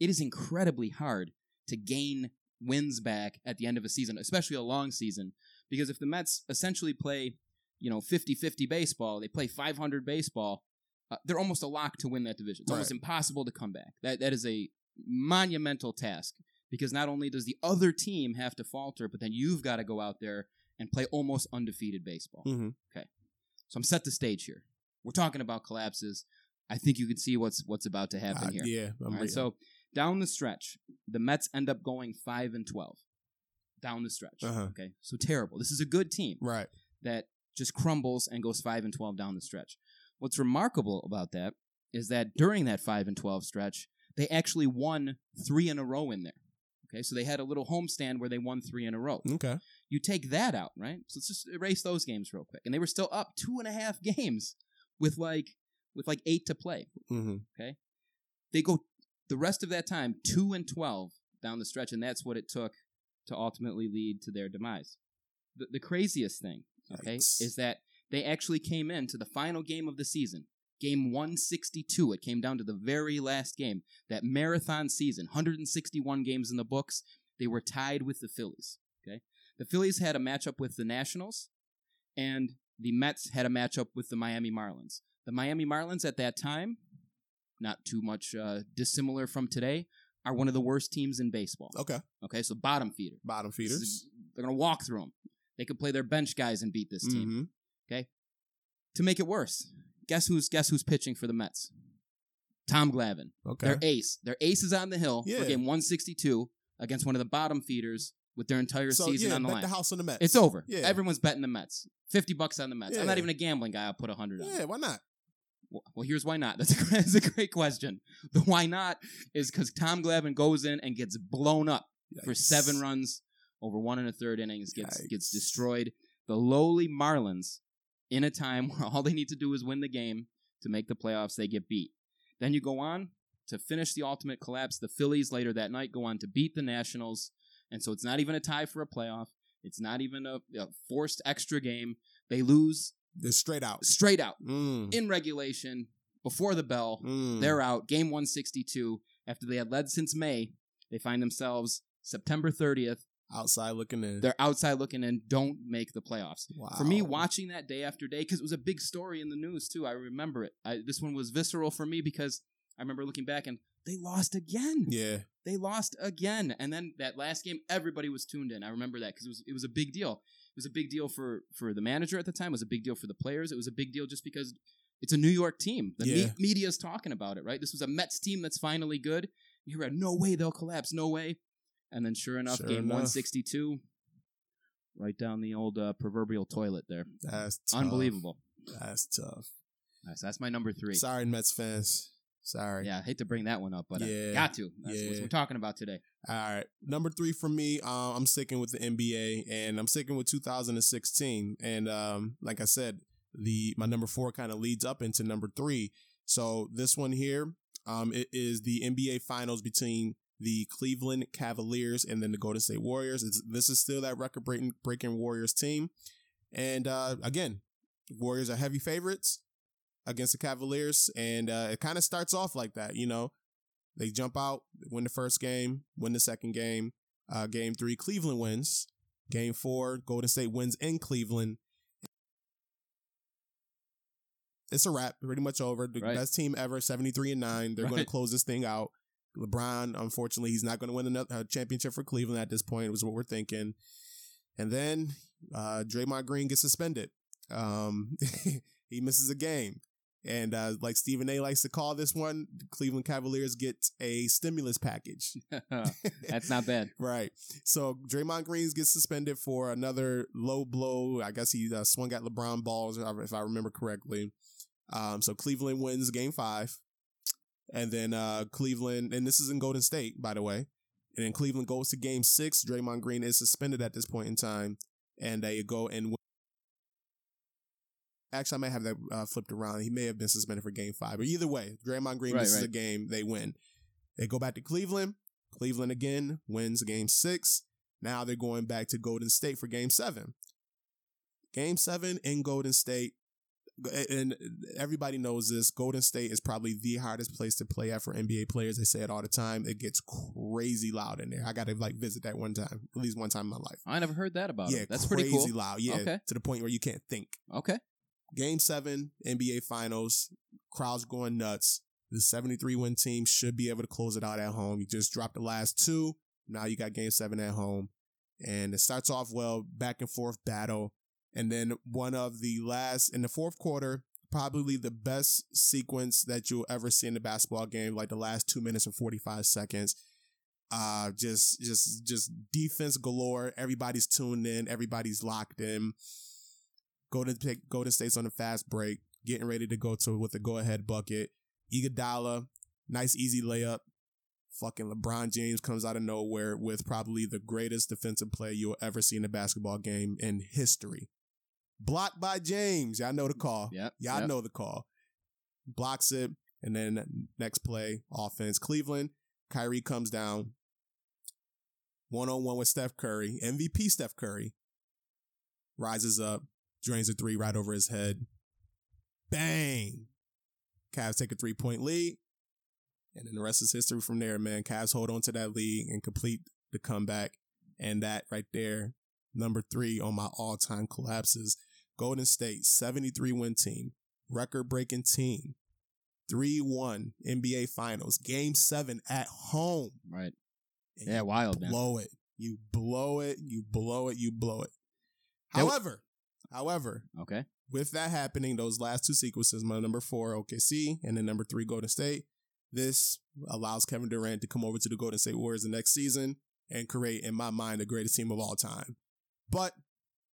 it is incredibly hard to gain wins back at the end of a season, especially a long season, because if the Mets essentially play, you know, 50-50 baseball, they play 500 baseball, uh, they're almost a lock to win that division. It's almost impossible to come back. That that is a monumental task because not only does the other team have to falter, but then you've got to go out there and play almost undefeated baseball. hmm So I'm set the stage here. We're talking about collapses. I think you can see what's what's about to happen Uh, here. yeah. I'm right, so down the stretch, the Mets end up going five and twelve. Down the stretch. Uh-huh. Okay. So terrible. This is a good team right. that just crumbles and goes five and twelve down the stretch. What's remarkable about that is that during that five and twelve stretch, they actually won three in a row in there. Okay, so they had a little homestand where they won three in a row. Okay. You take that out, right? So let's just erase those games real quick. And they were still up two and a half <laughs> games with like with like eight to play. hmm They go the rest of that time two and twelve down the stretch, and that's what it took to ultimately lead to their demise. The, the craziest thing, okay, Yikes. is that they actually came into the final game of the season, game 162. It came down to the very last game. That marathon season, 161 games in the books. They were tied with the Phillies. Okay, the Phillies had a matchup with the Nationals, and the Mets had a matchup with the Miami Marlins. The Miami Marlins at that time, not too much uh, dissimilar from today, are one of the worst teams in baseball. Okay. Okay, so bottom feeder. Bottom feeders. is- they're going to walk through them. They could play their bench guys and beat this team. hmm To make it worse, guess who's guess who's pitching for the Mets? Tom Glavine. Okay. Their ace. Their ace is on the hill Yeah. for game 162 against one of the bottom feeders with their entire so season yeah, on the bet line. the house on the Mets. it's over. Yeah. Everyone's betting the Mets. 50 bucks on the Mets. I'm not even a gambling guy. I'll put 100 on. Yeah. Why not? Well, well, here's why not. <laughs> That's a, that's a great question. The why not is because Tom Glavine goes in and gets blown up for seven runs over one and a third innings, gets gets destroyed. The lowly Marlins in a time <laughs> where all they need to do is win the game to make the playoffs. They get beat. Then you go on to finish the ultimate collapse. The Phillies later that night go on to beat the Nationals, and so it's not even a tie for a playoff. It's not even a, a forced extra game. They lose They're straight out. straight out Mm. in regulation before the bell. Mm. They're out. Game 162. After they had led since May, they find themselves September 30th. Outside looking in. They're outside looking in, don't make the playoffs. wow. For me, watching that day after day, because it was a big story in the news too. I remember it. I, this one was visceral for me because I remember looking back and they lost again. Yeah. They lost again, and then that last game, everybody was tuned in. I remember that because it was it was a big deal. It was a big deal for for the manager at the time. It was a big deal for the players. It was a big deal just because it's a New York team. The me- Yeah. media's talking about it, right? This was a Mets team that's finally good. You heard, no way they'll collapse, no way. And then, sure enough, Sure game enough. 162, right down the old uh, proverbial toilet there. That's tough. Unbelievable. That's tough. Nice. That's my number three. Sorry, Mets fans. Sorry. Yeah, I hate to bring that one up, but Yeah. I got to. That's what Yeah. we're talking about today. All right. Number three for me, uh, I'm sticking with the NBA and I'm sticking with 2016. And um, like I said, the my number four kind of leads up into number three. So this one here, um, it is the NBA finals between the Cleveland Cavaliers and then the Golden State Warriors. It's, this is still that record breaking breaking Warriors team. And uh, again, Warriors are heavy favorites against the Cavaliers. And uh, it kind of starts off like that, you know. They jump out, win the first game, win the second game. Uh, game three, Cleveland wins. Game four, Golden State wins in Cleveland. It's a wrap, pretty much over. The Right. best team ever, 73 and 9. They're going to close this thing out. LeBron, unfortunately, he's not going to win another uh, championship for Cleveland at this point, was what we're thinking. And then uh, Draymond Green gets suspended. Um, <laughs> he misses a game. And uh, like Stephen A likes to call this one, Cleveland Cavaliers get a stimulus package. <laughs> <laughs> That's not bad. Right. So Draymond Green gets suspended for another low blow. I guess he uh, swung at LeBron balls, if I remember correctly. Um, so Cleveland wins game five. And then uh, Cleveland, and this is in Golden State, by the way. And then Cleveland goes to game six. Draymond Green is suspended at this point in time. And they go and win. Actually, I may have that uh, flipped around. He may have been suspended for game five. But either way, Draymond Green Right, misses right. a game. They win. They go back to Cleveland. Cleveland again wins game six. Now they're going back to Golden State for game seven. Game seven in Golden State. And everybody knows this. Golden State is probably the hardest place to play at for NBA players. They say it all the time. It gets crazy loud in there. I got to like visit that one time, at least one time in my life. I never heard that about yeah. That's pretty cool. loud. Yeah, Okay. to the point where you can't think. Okay. Game seven, NBA Finals, crowds going nuts. The 73 win team should be able to close it out at home. You just dropped the last two. Now you got game seven at home. And it starts off well, back and forth battle. And then one of the last, in the fourth quarter, probably the best sequence that you'll ever see in a basketball game, like the last two minutes and 45 seconds. Uh, just, just, just defense galore. Everybody's tuned in. Everybody's locked in. Golden, Golden State's on a fast break, getting ready to go to with a go ahead bucket. Iguodala, nice easy layup. Fucking LeBron James comes out of nowhere with probably the greatest defensive play you'll ever see in a basketball game in history. Blocked by James. Y'all know the call. Yep. Y'all yep. know the call. Blocks it. And then next play, offense. Cleveland, Kyrie comes down. One on one with Steph Curry. MVP Steph Curry. Rises up. Drains a three right over his head. Bang. Cavs take a three point lead. And then the rest is history from there, man. Cavs hold on to that lead and complete the comeback. And that right there, number three on my all time collapses. Golden State, 73 win team, record breaking team, 3 1 NBA Finals, game seven at home. Right. And Yeah, wild, man. blow it. You blow it. You blow it. You blow it. However, however, Okay. with that happening, those last two sequences, my number four, OKC, and then number three, Golden State, this allows Kevin Durant to come over to the Golden State Warriors the next season and create, in my mind, the greatest team of all time. But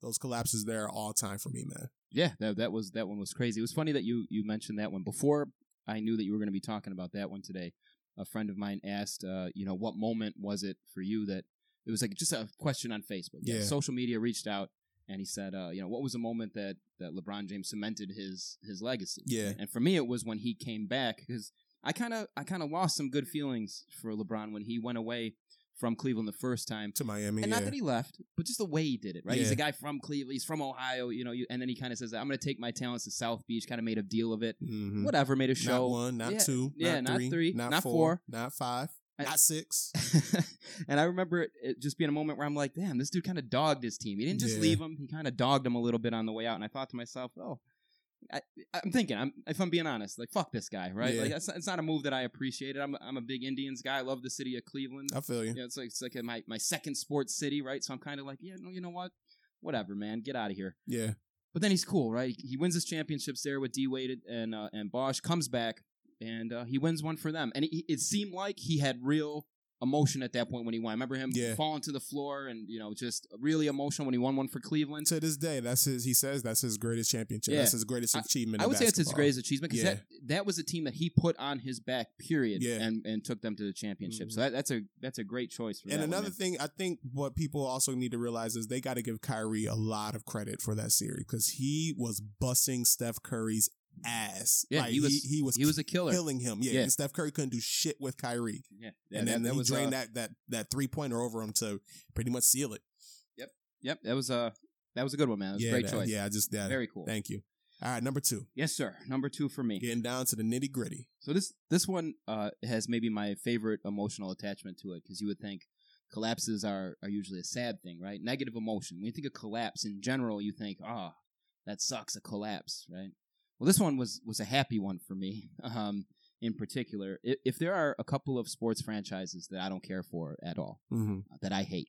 those collapses there all time for me, man. Yeah, that that was that one was crazy. It was funny that you you mentioned that one before. I knew that you were going to be talking about that one today. A friend of mine asked, uh, you know, what moment was it for you that it was like just a question on Facebook. Yeah. Social media reached out and he said, uh, you know, what was a moment that that LeBron James cemented his his legacy? Yeah. And for me, it was when he came back because I kind of I kind of lost some good feelings for LeBron when he went away from Cleveland the first time. to Miami. And yeah. not that he left, but just the way he did it, right? He's a guy from Cleveland. He's from Ohio, you know. You, and then he kind of says, "I'm going to take my talents to South Beach." Kind of made a deal of it. Mhm. Whatever, made a Not show. one, not Yeah, two, yeah, not not three, three, not, not four, four. not five, I- not six. <laughs> and I remember it, it just being a moment where I'm like, damn, this dude kind of dogged his team. He didn't just Yeah. leave him; he kind of dogged him a little bit on the way out. And I thought to myself, oh, I, I'm thinking, I'm if I'm being honest, like fuck this guy, right? Yeah. Like it's, it's not a move that I appreciated. I'm I'm a big Indians guy. I love the city of Cleveland. I feel you. Yeah, it's like it's like my my second sports city, right? So I'm kind of like, yeah, no, you know what? Whatever, man, get out of here. Yeah, But then he's cool, right? He wins his championships there with D Wade and uh, and Bosh. Comes back and uh, he wins one for them. And it, it seemed like he had real emotion at that point when he won. I remember him Yeah. falling to the floor and you know just really emotional when he won one for Cleveland. to this day, that's his. He says that's his greatest championship. Yeah. That's his greatest achievement. I would say it's his greatest achievement because Yeah. that that was a team that he put on his back, period, Yeah. and and took them to the championship. So that, that's a that's a great choice for And that one, another man. thing, I think what people also need to realize is they got to give Kyrie a lot of credit for that series because he was busting Steph Curry's ass. Yeah, Like, he was- he, was he was a killer. killing him. Yeah, Yeah. Steph Curry couldn't do shit with Kyrie, Yeah, yeah and then that he was drained uh, that that that three pointer over him to pretty much seal it. Yep, yep. that was a that was a good one, man. That was yeah, a great that- choice. Yeah, I just that. Very cool. Thank you. All right, number two, Yes, sir. Number two for me. getting down to the nitty gritty. So this this one uh, has maybe my favorite emotional attachment to it because you would think collapses are are usually a sad thing, right? Negative emotion. When you think of collapse in general, you think, ah, that sucks, a collapse, right? Well, this one was was a happy one for me. Um, in particular, if, if there are a couple of sports franchises that I don't care for at all, Mm-hmm. uh, that I hate,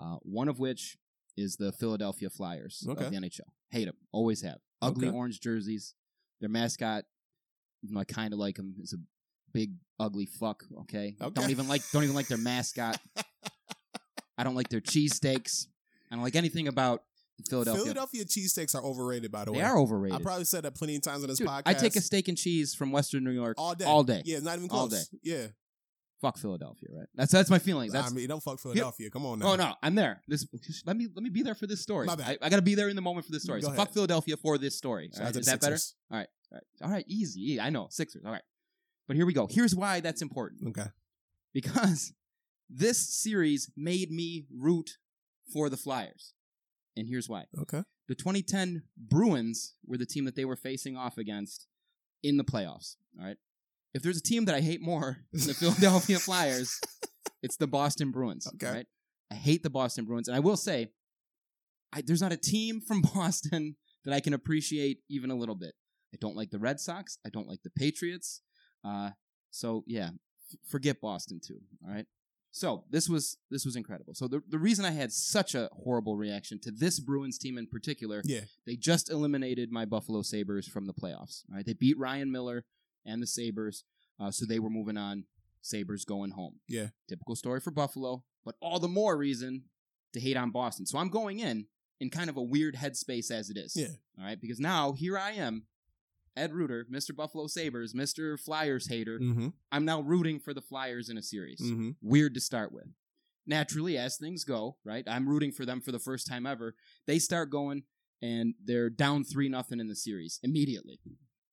uh, one of which is the Philadelphia Flyers Okay. of the NHL. Hate them, always have. Ugly Okay. orange jerseys. Their mascot, even though I kind of like him, is a big ugly fuck. Okay? Okay. don't even like don't even like their mascot. <laughs> I don't like their cheesesteaks. I don't like anything about Philadelphia. Philadelphia cheesesteaks are overrated, by the way. They are overrated. I probably said that plenty of times on this Dude, podcast. I take a steak and cheese from Western New York all day. all day. Yeah, not even All close. Yeah, Fuck Philadelphia, right? That's that's my feelings. That's I mean, don't fuck Philadelphia. Come on oh, now. Oh no, I'm there. This let me let me be there for this story. My bad. I, I got to be there in the moment for this story. Go so ahead. fuck Philadelphia for this story. Right, Is that better? All right, all right, all right. Easy. I know Sixers. All right, but here we go. Here's why that's important Okay. because this series made me root for the Flyers, and here's why. Okay. The 2010 Bruins were the team that they were facing off against in the playoffs. All right. If there's a team that I hate more than the <laughs> Philadelphia Flyers, it's the Boston Bruins. Okay. Right? I hate the Boston Bruins, and I will say, I, there's not a team from <laughs> Boston that I can appreciate even a little bit. I don't like the Red Sox. I don't like the Patriots. Uh, so yeah, f- forget Boston too. All right. So this was this was incredible. So the the reason I had such a horrible reaction to this Bruins team in particular, Yeah. they just eliminated my Buffalo Sabres from the playoffs. All right, they beat Ryan Miller and the Sabres, uh, so they were moving on. Sabres going home. Yeah. Typical story for Buffalo, but all the more reason to hate on Boston. So I'm going in in kind of a weird headspace as it is. Yeah. All right, because now here I am, Ed Reuter, Mr. Buffalo Sabres, Mr. Flyers hater. Mm-hmm. I'm now rooting for the Flyers in a series. Mm-hmm. Weird to start with. Naturally, as things go, right? I'm rooting for them for the first time ever. They start going and they're down three nothing in the series immediately.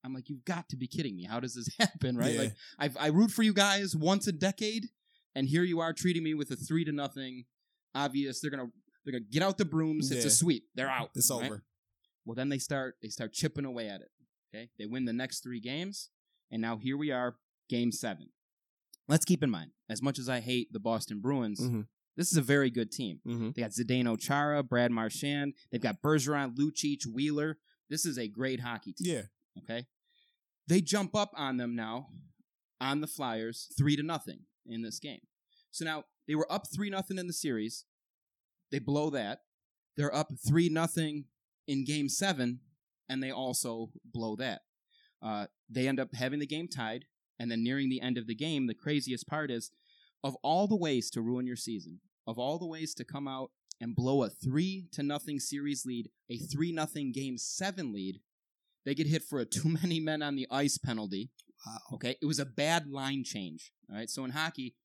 I'm like, you've got to be kidding me. How does this <laughs> happen, right? Yeah. Like, I I root for you guys once a decade, and here you are treating me with a three to nothing. Obvious, they're gonna they're gonna get out the brooms. It's a sweep. They're out. It's right? over. Well, then they start they start chipping away at it. Okay, they win the next three games, and now here we are, game seven. Let's keep in mind, as much as I hate the Boston Bruins, Mhm. this is a very good team. Mm-hmm. They got Zdeno Chara, Brad Marchand. They've got Bergeron, Lucic, Wheeler. This is a great hockey team. Yeah. Okay, they jump up on them now, on the Flyers, three to nothing in this game. So now they were up three nothing in the series. They blow that. They're up three nothing in Game Seven, and they also blow that. Uh, they end up having the game tied, and then nearing the end of the game, the craziest part is, of all the ways to ruin your season, of all the ways to come out and blow a three to nothing series lead, a three nothing Game Seven lead, they get hit for a <laughs> too many men on the ice penalty. Wow. Okay, it was a bad line change. All right, so in hockey,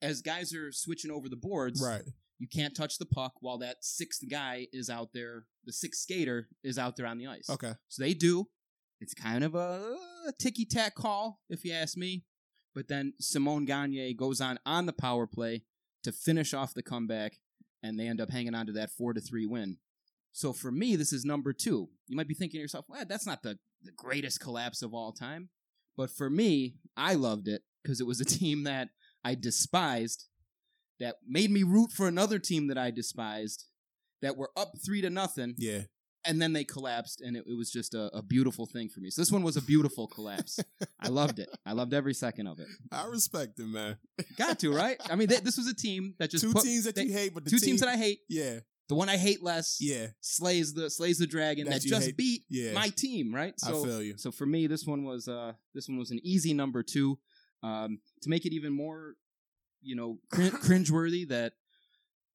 as guys are switching over the boards, Right. You can't touch the puck while that sixth guy is out there, the sixth skater is out there on the ice. Okay. So they do. It's kind of a, ticky tack call, if you ask me. But then Simon Gagne goes on on the power play to finish off the comeback, and they end up hanging on to that four to three win. So for me, this is number two. You might be thinking to yourself, well, that's not the, the greatest collapse of all time. But for me, I loved it because it was a <laughs> team that I despised, that made me root for another team that I despised, that were up three to nothing, Yeah. and then they collapsed, and it, it was just a, a beautiful thing for me. So this one was a beautiful collapse. I <laughs> loved it. I loved every second of it. I respect it, man. Got to right. I mean, th- <laughs> this was a team that just two put, teams that they- you hate, but the two team, teams that I hate. yeah, The one I hate less yeah, slays the slays the dragon That that, just hate. beat yeah. my team. Right. I So feel you. so for me, this one was uh this one was an easy number two. Um, to make it even more, you know, <laughs> crin- cringeworthy that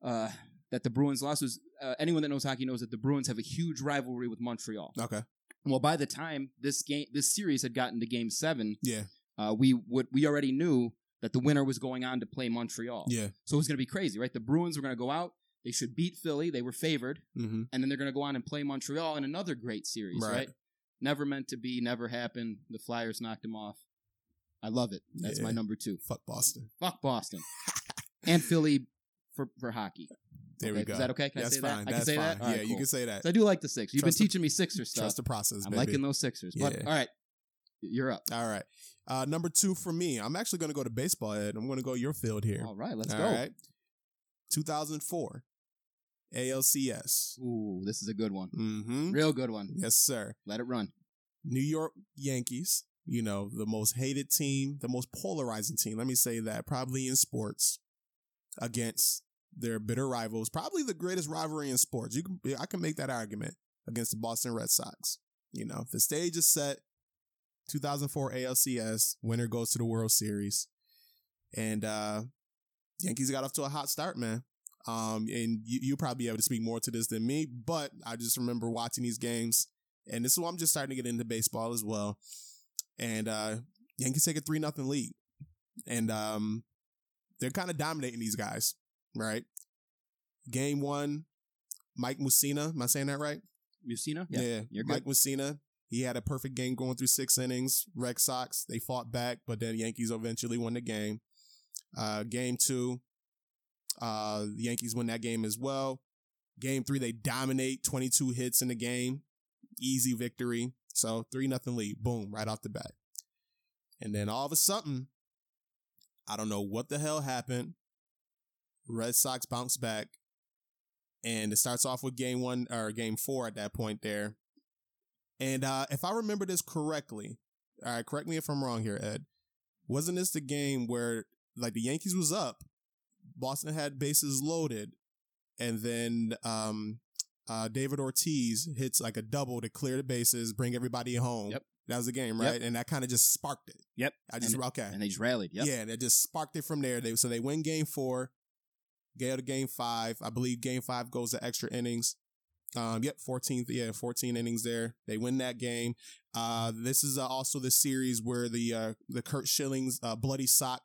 uh that the Bruins lost was uh, anyone that knows hockey knows that the Bruins have a huge rivalry with Montreal. Okay. Well, by the time this game this series had gotten to Game Seven, Yeah. uh, we would we already knew that the winner was going on to play Montreal. Yeah. So it was going to be crazy, right? The Bruins were going to go out. They should beat Philly. They were favored Mm-hmm. and then they're going to go on and play Montreal in another great series, Right. right? Never meant to be, never happened. The Flyers knocked them off. I love it. That's Yeah. my number two. Fuck Boston. Fuck Boston <laughs> and Philly for for hockey. There Okay, we go. Is that okay? Can That's I say fine. that? I can That's say fine. that. All yeah, right, you can say that. So I do like the Sixers. You've Trust been the- teaching me Sixer stuff. Trust the process, I'm baby. liking those Sixers. But Yeah. all right, you're up. All right. Uh, number two for me. I'm actually going to go to baseball, Ed. I'm going to go your field here. All right, let's All go. right. 2004 ALCS. Ooh, this is a good one. Mm-hmm. Real good one. Yes, sir. Let it run. New York Yankees. You know, the most hated team, the most polarizing team. Let me say that. Probably in sports against their bitter rivals. Probably the greatest rivalry in sports. You can, I can make that argument against the Boston Red Sox. You know, the stage is set. 2004 ALCS winner goes to the World Series, and uh Yankees got off to a hot start, man. Um, and you you probably be able to speak more to this than me, but I just remember watching these games, and this is why I'm just starting to get into baseball as well. And uh Yankees take a three nothing lead, and um they're kind of dominating these guys, right? Game one, Mike Mussina, am I saying that right? Musina? Yeah, you're Mike Mussina. He had a perfect game going through six innings. Red Sox, they fought back, but then Yankees eventually won the game. Uh, game two, uh, the Yankees win that game as well. Game three, they dominate 22 hits in the game. Easy victory. So 3 nothing lead. Boom, right off the bat. And then all of a sudden, I don't know what the hell happened. Red Sox bounce back. And it starts off with game one or game four at that point there. And uh, if I remember this correctly, all right, correct me if I'm wrong here, Ed. Wasn't this the game where like the Yankees was up, Boston had bases loaded, and then um, uh, David Ortiz hits like a double to clear the bases, bring everybody home. Yep. That was the game, Yep. right? And that kind of just sparked it. Yep. I just And- okay. And they just rallied. Yep. Yeah, that just sparked it from there. They so they win game four, go to game five. I believe game five goes to extra innings. Um, yep, 14th, yeah, 14 innings there. They win that game. Uh, this is uh, also the series where the uh, the Curt Schilling's uh, bloody sock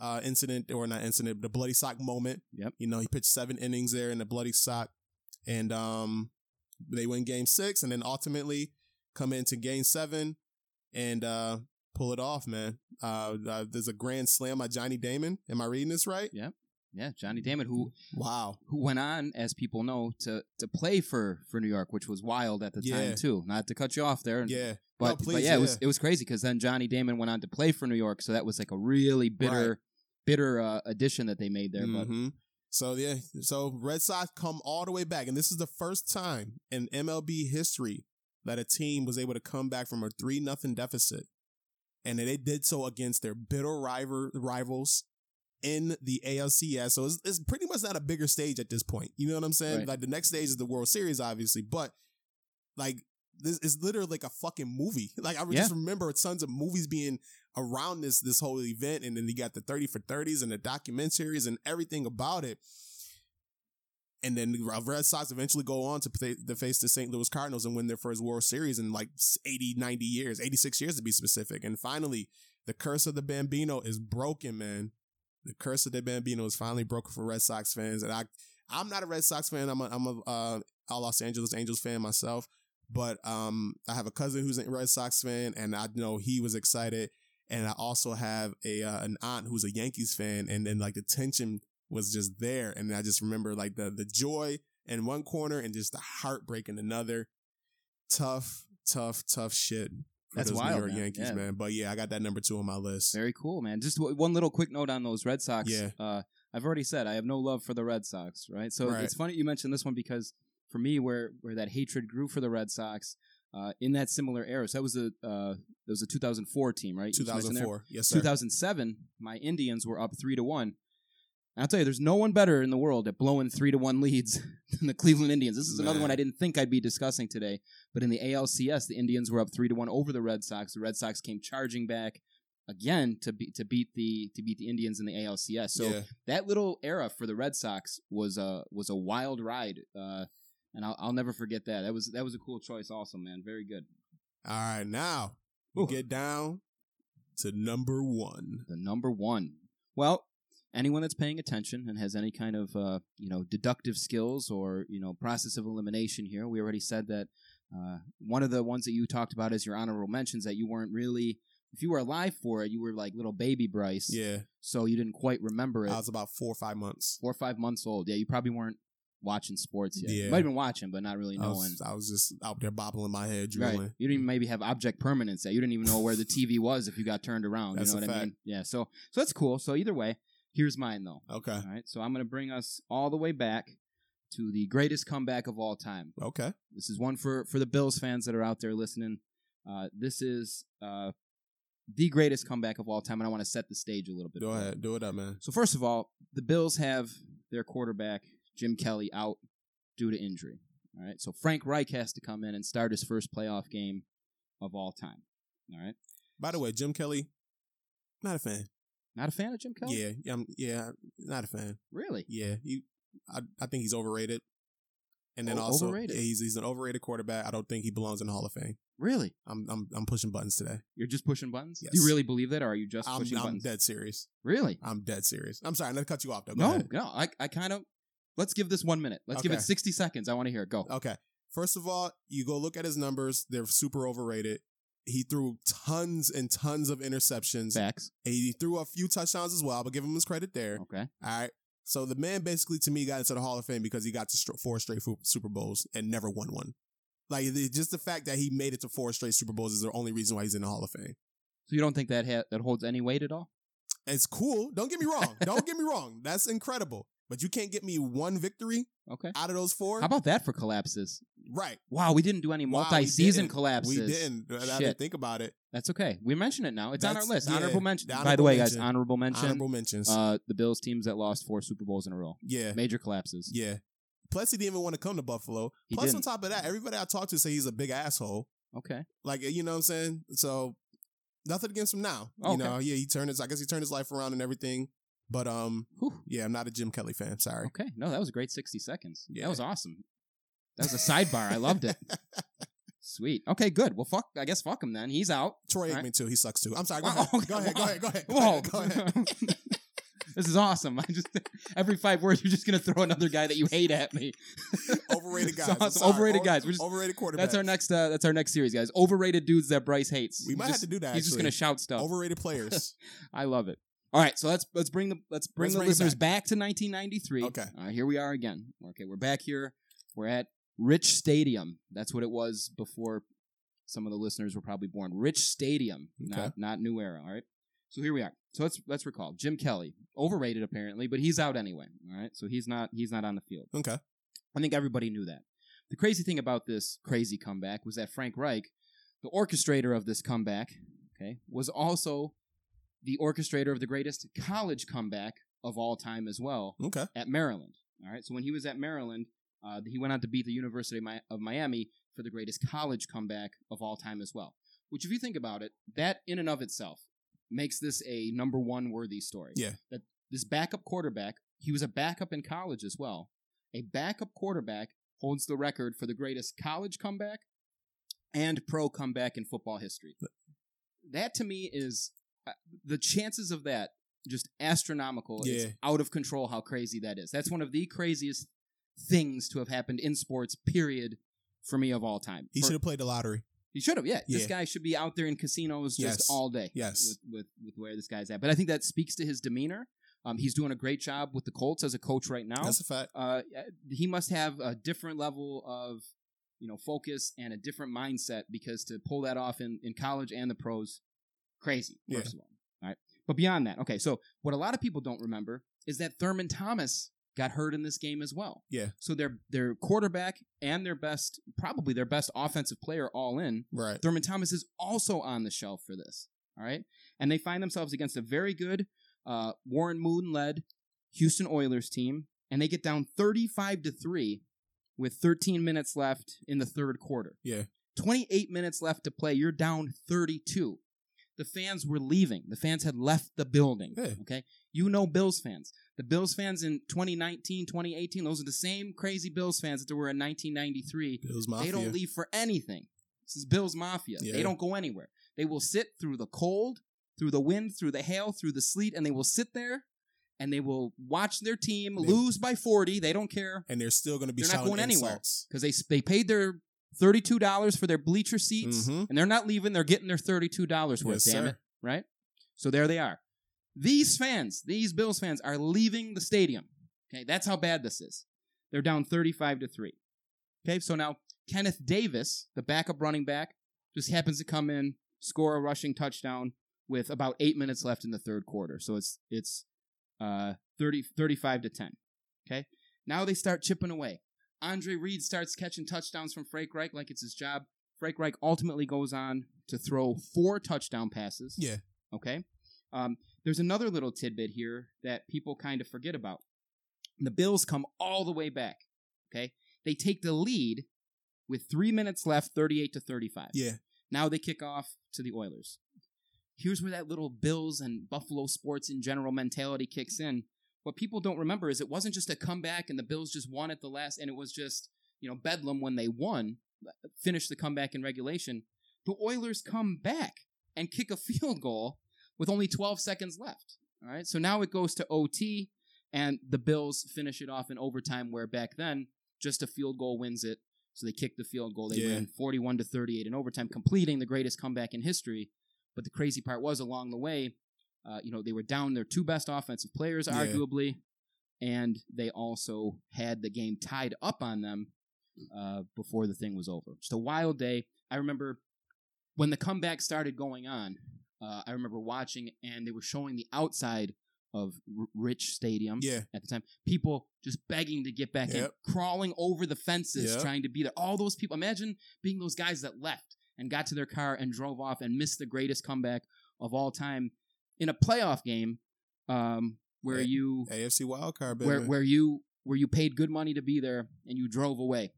uh, incident, or not incident, the bloody sock moment. Yep. You know, he pitched seven innings there in the bloody sock, and um, they win game six, and then ultimately come into game seven and uh, pull it off, man. Uh, uh, there's a grand slam by Johnny Damon. Am I reading this right? Yep. Yeah. Johnny Damon, who Wow. who went on, as people know, to to play for for New York, which was wild at the Yeah. time too. Not to cut you off there, Yeah. but, No, please, but yeah, it was it was crazy because then Johnny Damon went on to play for New York, so that was like a really bitter Right. bitter uh, addition that they made there. But Mhm. So yeah, so Red Sox come all the way back, and this is the first time in MLB history that a team was able to come back from a three nothing deficit, and they did so against their bitter rival rivals in the ALCS. So it's, it's pretty much not a bigger stage at this point. You know what I'm saying? Right. Like the next stage is the World Series, obviously, but like this is literally like a fucking movie. <laughs> Like I Yeah. just remember tons of movies being around this this whole event, and then you got the thirty for thirties and the documentaries and everything about it. And then the Red Sox eventually go on to, play, face the St. Louis Cardinals and win their first World Series in like 80, 90 years, 86 years to be specific. And finally, the curse of the Bambino is broken, man. the curse of the Bambino is finally broken for Red Sox fans, and I I'm not a Red Sox fan. I'm a I'm a uh, a Los Angeles Angels fan myself, but um I have a cousin who's a Red Sox fan, and I know he was excited, and I also have a uh, an aunt who's a Yankees fan, and then like the tension was just there, and I just remember like the the joy in one corner and just the heartbreak in another. Tough, tough, tough shit. For That's those wild, New York man. Yankees, Yeah. man. But yeah, I got that number two on my list. Very cool, man. Just w- one little quick note on those Red Sox. Yeah. Uh, I've already said I have no love for the Red Sox, right? So Right. it's funny you mentioned this one because for me, where where that hatred grew for the Red Sox, uh, in that similar era. So that was a uh, that was a 2004 team, right? You just mentioned there. 2004. Yes, sir. 2007, my Indians were up three to one. And I'll tell you, there's no one better in the world at blowing three to one leads <laughs> than the Cleveland Indians. This is another Man. one I didn't think I'd be discussing today. But in the ALCS, the Indians were up three to one over the Red Sox. The Red Sox came charging back again to beat to beat the to beat the Indians in the ALCS. So yeah. that little era for the Red Sox was a was a wild ride, uh, and I'll, I'll never forget that. That was that was a cool choice, also, man. Very good. All right, now we Ooh. get down to number one. the number one. Well, anyone that's paying attention and has any kind of uh, you know deductive skills or you know process of elimination here, we already said that uh, one of the ones that you talked about as your honorable mentions that you weren't really. If you were alive for it, you were like little baby Bryce, Yeah, so you didn't quite remember it. I was about four or five months. Four or five months old. Yeah, you probably weren't watching sports yet. Yeah. You might have been watching, but not really I knowing. was, I was just out there bobbling my head, Right. You didn't even maybe have object permanence yet. You didn't even know where the <laughs> TV was if you got turned around. That's you know what I fact. mean? Yeah. So so that's cool. So either way, here's mine though. Okay, All right. So I'm going to bring us all the way back to the greatest comeback of all time. okay. This is one for for the Bills fans that are out there listening. Uh, this is uh, the greatest comeback of all time, and I want to set the stage a little bit. Go ahead, do it up, man. So first of all, the Bills have their quarterback Jim Kelly out due to injury. All right. So Frank Reich has to come in and start his first playoff game of all time. All right. By the way, Jim Kelly, not a fan. Not a fan of Jim Kelly? Yeah, yeah, I'm, yeah, not a fan. Really? Yeah, he, I, I think he's overrated. And then O- also, overrated? yeah, he's he's an overrated quarterback. I don't think he belongs in the Hall of Fame. Really? I'm I'm I'm pushing buttons today. You're just pushing buttons? Yes. Do you really believe that, or are you just I'm, pushing I'm buttons? dead serious. Really? I'm dead serious. I'm sorry, to cut you off though. Go No, ahead. no. I, I kind of. Let's give this one minute. Let's give Okay. it 60 seconds. I want to hear it. Go. Okay. First of all, you go look at his numbers. They're super overrated. He threw tons and tons of interceptions. Facts. And he threw a few touchdowns as well, but give him his credit there. Okay. All right. So the man basically, to me, got into the Hall of Fame because he got to four straight fu- Super Bowls and never won one. Like the- just the fact that he made it to four straight Super Bowls is the only reason why he's in the Hall of Fame. So you don't think that ha- that holds any weight at all? It's cool. Don't get me wrong. Don't get me wrong. That's incredible. But you can't get me one victory Okay. out of those four. How about that for collapses? right? Wow, we didn't do any Wow, we multi-season didn't. collapses. We didn't. I Shit. didn't think about it. That's okay. We mentioned it now. It's on our That's- list. yeah, honorable mention. the By the honorable way, guys, mention. honorable mention. Honorable mentions. Uh, the Bills teams that lost four Super Bowls in a row. yeah. Major collapses. Yeah. Plus, he didn't even want to come to Buffalo. He Plus, didn't. on top of that, everybody I talked to say he's a big asshole. Okay. Like, you know what I'm saying? So, nothing against him now. Okay. You know, yeah, he turned his, I guess he turned his life around and everything. But, um, Whew. yeah, I'm not a Jim Kelly fan. Sorry. Okay. No, that was a great 60 seconds. Yeah. That was awesome. That was a sidebar. I loved it. <laughs> Sweet. Okay, good. Well, fuck. I guess fuck him then. He's out. Troy Aikman, right. too. He sucks, too. I'm sorry. Go ahead. Go ahead. Go ahead. Go ahead. Go Whoa. ahead. Go ahead. <laughs> <laughs> this is awesome. I just every five words you're just gonna throw another guy that you hate at me. Overrated guys. Awesome. Overrated guys. We're just- overrated quarterback. That's our next. Uh, that's our next series, guys. Overrated dudes that Bryce hates. We might just- have to do that. He's just gonna shout stuff. Overrated players. I love it. All right, so let's let's bring the let's bring Let's the bring listeners back. to 1993. Okay. Uh, here we are again. Okay, we're back here. We're at Rich Stadium. That's what it was before some of the listeners were probably born. Rich Stadium, Okay. not not New Era. All right. So here we are. So let's let's recall Jim Kelly, overrated apparently, but he's out anyway. All right, so he's not he's not on the field. Okay. I think everybody knew that. The crazy thing about this crazy comeback was that Frank Reich, the orchestrator of this comeback, okay, was also the orchestrator of the greatest college comeback of all time as well Okay. at Maryland. All right, so when he was at Maryland, uh, he went on to beat the University of, Miami for the greatest college comeback of all time as well. Which, if you think about it, that in and of itself makes this a number one worthy story. Yeah. That this backup quarterback, he was a backup in college as well. A backup quarterback holds the record for the greatest college comeback and pro comeback in football history. That to me is the chances of that just astronomical. Yeah. It's out of control how crazy that is. That's one of the craziest things to have happened in sports, period, for me of all time. He should have played the lottery. he should have, yeah. This guy should be out there in casinos just Yes. all day. Yes. With, with with where this guy's at. But I think that speaks to his demeanor. Um, he's doing a great job with the Colts as a coach right now. That's a fact. uh, he must have a different level of you know focus and a different mindset because to pull that off in, in college and the pros, crazy. Yeah. First of all, all right. But beyond that, okay. So what a lot of people don't remember is that Thurman Thomas got hurt in this game as well. Yeah. So their their quarterback and their best, probably their best offensive player, all in. Right. Thurman Thomas is also on the shelf for this. All right. And they find themselves against a very good uh, Warren Moon led Houston Oilers team, and they get down 35 to 3 with 13 minutes left in the third quarter. Yeah. 28 minutes left to play. You're down 32. The fans were leaving. The fans had left the building. Yeah. Okay. You know Bills fans. The Bills fans in 2019, 2018, those are the same crazy Bills fans that there were in 1993 Bills Mafia. they don't leave for anything. This is Bill's Mafia. Yeah. They don't go anywhere. They will sit through the cold, through the wind, through the hail, through the sleet, and they will sit there and they will watch their team They- lose by 40. They don't care and they're still going to be They're not going anywhere. because they, they paid their $32 for their bleacher seats Mhm. and they're not leaving. They're getting their $32 worth, Yes, damn sir. it. Right? So there they are. These fans, these Bills fans, are leaving the stadium. Okay, that's how bad this is. They're down 35 to 3. Okay, so now Kenneth Davis, the backup running back, just happens to come in, score a rushing touchdown with about eight minutes left in the third quarter. So it's it's uh 30, 35 to 10. Okay. Now they start chipping away. Andre Reed starts catching touchdowns from Frank Reich like it's his job. Frank Reich ultimately goes on to throw four touchdown passes. Yeah. Okay. Um, there's another little tidbit here that people kind of forget about. The Bills come all the way back. Okay. They take the lead with three minutes left, 38 to 35. Yeah. Now they kick off to the Oilers. Here's where that little Bills and Buffalo sports in general mentality kicks in. What people don't remember is it wasn't just a comeback and the Bills just won at the last, and it was just, you know, bedlam when they won, finished the comeback in regulation. The Oilers come back and kick a field goal with only 12 seconds left. All right. So now it goes to OT, and the Bills finish it off in overtime, where back then, just a field goal wins it. So they kicked the field goal. They Yeah. win 41 to 38 in overtime, completing the greatest comeback in history. But the crazy part was along the way, uh, you know, they were down their two best offensive players, Yeah. arguably, and they also had the game tied up on them uh, before the thing was over. Just a wild day. I remember when the comeback started going on. Uh, I remember watching, and they were showing the outside of R- Rich Stadium Yeah. at the time. People just begging to get back Yep. in, crawling over the fences, Yep. trying to be there. All those people. Imagine being those guys that left and got to their car and drove off and missed the greatest comeback of all time in a playoff game, um, where Yeah. you AFC wildcard, baby. where where you where you paid good money to be there and you drove away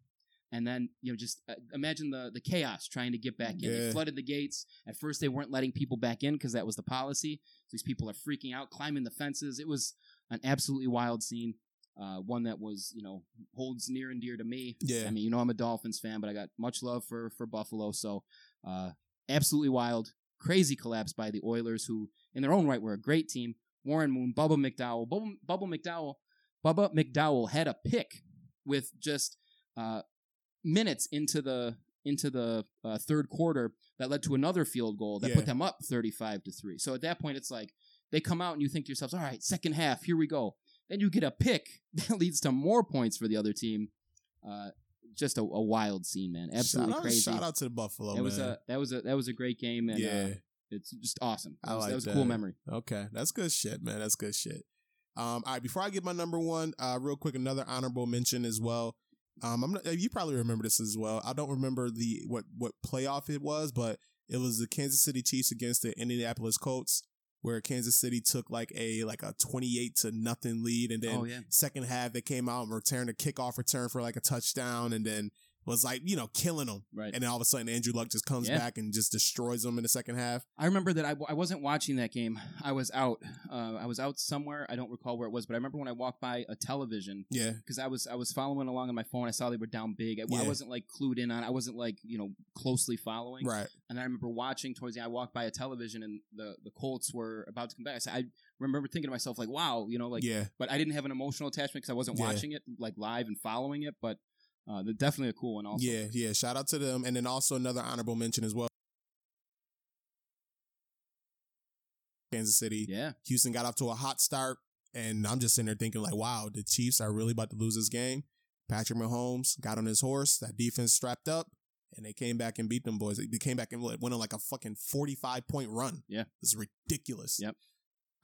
and then you know just uh, imagine the the chaos trying to get back in they Yeah. flooded the gates at first they weren't letting people back in because that was the policy these people are freaking out climbing the fences it was an absolutely wild scene uh, one that was you know holds near and dear to me Yeah. i mean you know i'm a dolphins fan but i got much love for for buffalo so uh, absolutely wild crazy collapse by the oilers who in their own right were a great team warren moon bubba mcdowell bubba, bubba mcdowell Bubba McDowell had a pick with just uh, minutes into the into the uh, third quarter that led to another field goal that Yeah. put them up 35 to 3. So at that point it's like they come out and you think to yourselves, "All right, second half, here we go." Then you get a pick <laughs> that leads to more points for the other team. Uh, just a, a wild scene, man. Absolutely shout out, crazy. Shout out to the Buffalo, that man. was a that was a that was a great game and yeah. uh, it's just awesome. That I was, like that was a cool memory. Okay, that's good shit, man. That's good shit. Um, all right, before I get my number one, uh, real quick, another honorable mention as well. Um, I'm not, you probably remember this as well. I don't remember the what what playoff it was, but it was the Kansas City Chiefs against the Indianapolis Colts, where Kansas City took like a like a 28 to nothing lead, and then Oh yeah. second half they came out and returned a kickoff return for like a touchdown, and then was like, you know, killing them. Right. And then all of a sudden, Andrew Luck just comes Yeah. back and just destroys them in the second half. I remember that I, I wasn't watching that game. I was out. Uh, I was out somewhere. I don't recall where it was, but I remember when I walked by a television Yeah. because I was I was following along on my phone. I saw they were down big. I, I wasn't like clued in on. I wasn't like you know closely following. Right. And I remember watching towards the. I walked by a television and the the Colts were about to come back. I, said, I remember thinking to myself like, wow, you know, like. yeah. But I didn't have an emotional attachment because I wasn't Yeah. watching it like live and following it. But uh, they're definitely a cool one. Also. Yeah. Yeah. Shout out to them. And then also another honorable mention as well. Kansas City. Yeah. Houston got off to a hot start. And I'm just sitting there thinking, like, wow, the Chiefs are really about to lose this game. Patrick Mahomes got on his horse. That defense strapped up. And they came back and beat them boys. They came back and went on like a fucking 45 point run. Yeah. This is ridiculous. Yep.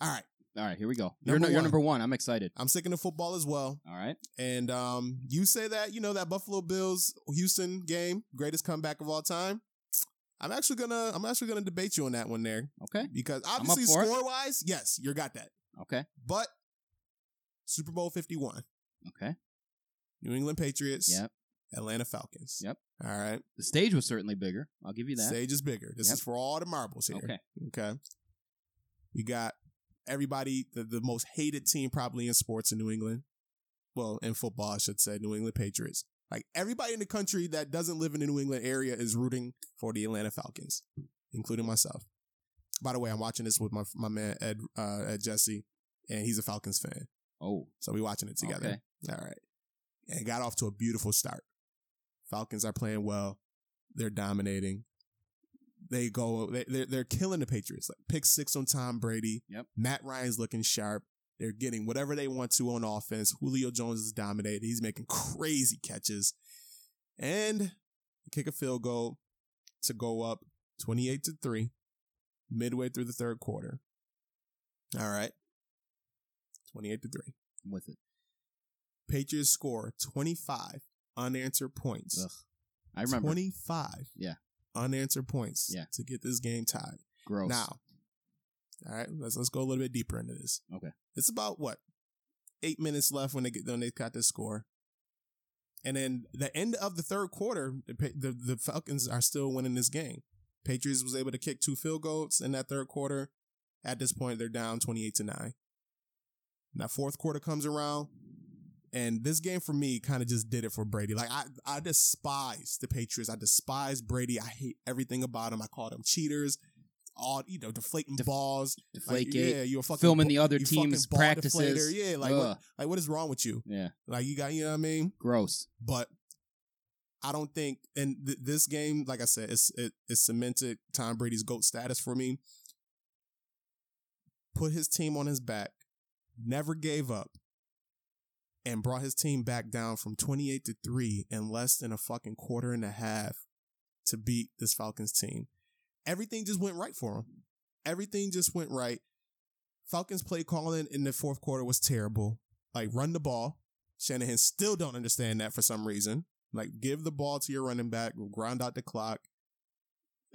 All right. All right. Here we go. You're, Number no, you're one. number one. I'm excited. I'm sticking to football as well. All right. And um, you say that, you know, that Buffalo Bills Houston game, greatest comeback of all time. I'm actually gonna I'm actually gonna debate you on that one there. Okay. Because obviously score wise, yes, you got that. Okay. But Super Bowl 51, Okay. New England Patriots, Yep. Atlanta Falcons. Yep. All right. The stage was certainly bigger. I'll give you that. Stage is bigger. This Yep. is for all the marbles here. Okay. Okay. We got everybody, the, the most hated team probably in sports in New England. Well, in football, I should say, New England Patriots. Like everybody in the country that doesn't live in the New England area is rooting for the Atlanta Falcons, including myself. By the way, I'm watching this with my my man Ed uh, Ed Jesse, and he's a Falcons fan. Oh. So we watching it together. Okay. All right. And got off to a beautiful start. Falcons are playing well. They're dominating. They go, they, they're, they're killing the Patriots. Like pick six on Tom Brady. Yep. Matt Ryan's looking sharp. They're getting whatever they want to on offense. Julio Jones is dominating. He's making crazy catches. And kick a field goal to go up 28 to 3 midway through the third quarter. All right. 28 to 3. I'm with it. Patriots score 25 unanswered points. Ugh. I remember. 25 Yeah. Unanswered points Yeah. to get this game tied. Gross. Now, all right, let's let's go a little bit deeper into this. Okay. It's about what? 8 minutes left when they get when they got this score. And then the end of the third quarter, the, the the Falcons are still winning this game. Patriots was able to kick two field goals in that third quarter. At this point, they're down 28 to 9. Now fourth quarter comes around, and this game for me kind of just did it for Brady. Like I, I despise the Patriots. I despise Brady. I hate everything about him. I call them cheaters. All you know, deflating Def- balls. Like, yeah, you're fucking filming bu- the other team's practices. deflator. Yeah, like Ugh. what, like what is wrong with you? Yeah. Like you got, you know what I mean? Gross. But I don't think, and th- this game, like I said, it's it, it cemented Tom Brady's goat status for me. Put his team on his back, never gave up, and brought his team back down from twenty eight to three in less than a fucking quarter and a half to beat this Falcons team. Everything just went right for him. Everything just went right. Falcons play calling in the fourth quarter was terrible. Like run the ball. Shanahan still don't understand that for some reason. Like give the ball to your running back, grind out the clock.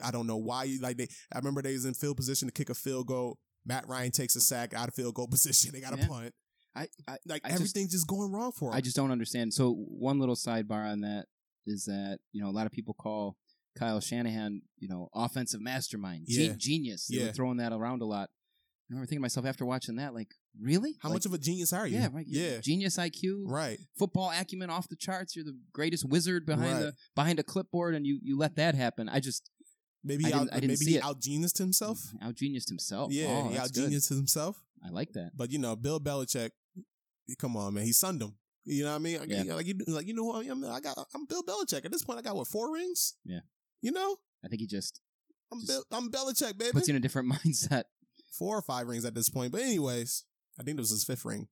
I don't know why you like they. I remember they was in field position to kick a field goal. Matt Ryan takes a sack out of field goal <laughs> position. They got a Yeah. punt. I, I Like I just- everything's just, going wrong for him. I just don't understand. So one little sidebar on that is that you know a lot of people call Kyle Shanahan you know offensive mastermind, Ge- Yeah. genius. They Yeah. were throwing that around a lot. I remember thinking to myself after watching that, like, really? How Like, much of a genius are you? yeah, right. Yeah. Genius IQ, Right. football acumen off the charts. You're the greatest wizard behind Right. the behind a clipboard, and you you let that happen. I just Maybe I didn't- I didn't maybe see he geniused himself. Mm-hmm. out geniused himself. Yeah, oh, he that's out good. geniused himself. I like that. But you know, Bill Belichick, come on, man, he sunned him. You know what I mean? Like, Yeah. like you, like you know, who I, am? I got, I'm Bill Belichick. At this point, I got what four rings? Yeah. You know, I think he just I'm Just Bill, I'm Belichick, baby. puts you in a different <laughs> mindset. Four or five rings at this point. But anyways, I think this was his fifth ring.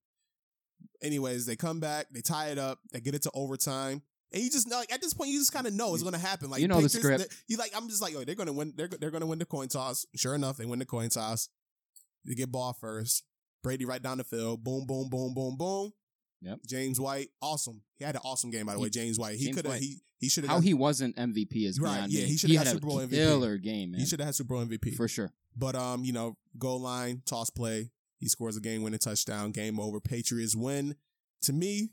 Anyways, they come back, they tie it up, they get it to overtime. And you just know, like at this point, you just kind of know it's going to happen. Like You know the script. You like, I'm just like, oh, they're going to win. They're they're going to win the coin toss. Sure enough, they win the coin toss. They get ball first. Brady right down the field. Boom, boom, boom, boom, boom. Yep. James White, awesome. He had an awesome game, by the He- way. James White. He could have. He he should have. How he wasn't MVP is Right, beyond yeah, me. he should've had got a Super Bowl MVP. killer game, man. He should have had Super Bowl MVP. for sure. But um, you know, goal line, toss play, he scores a game winning touchdown, game over. Patriots win. To me,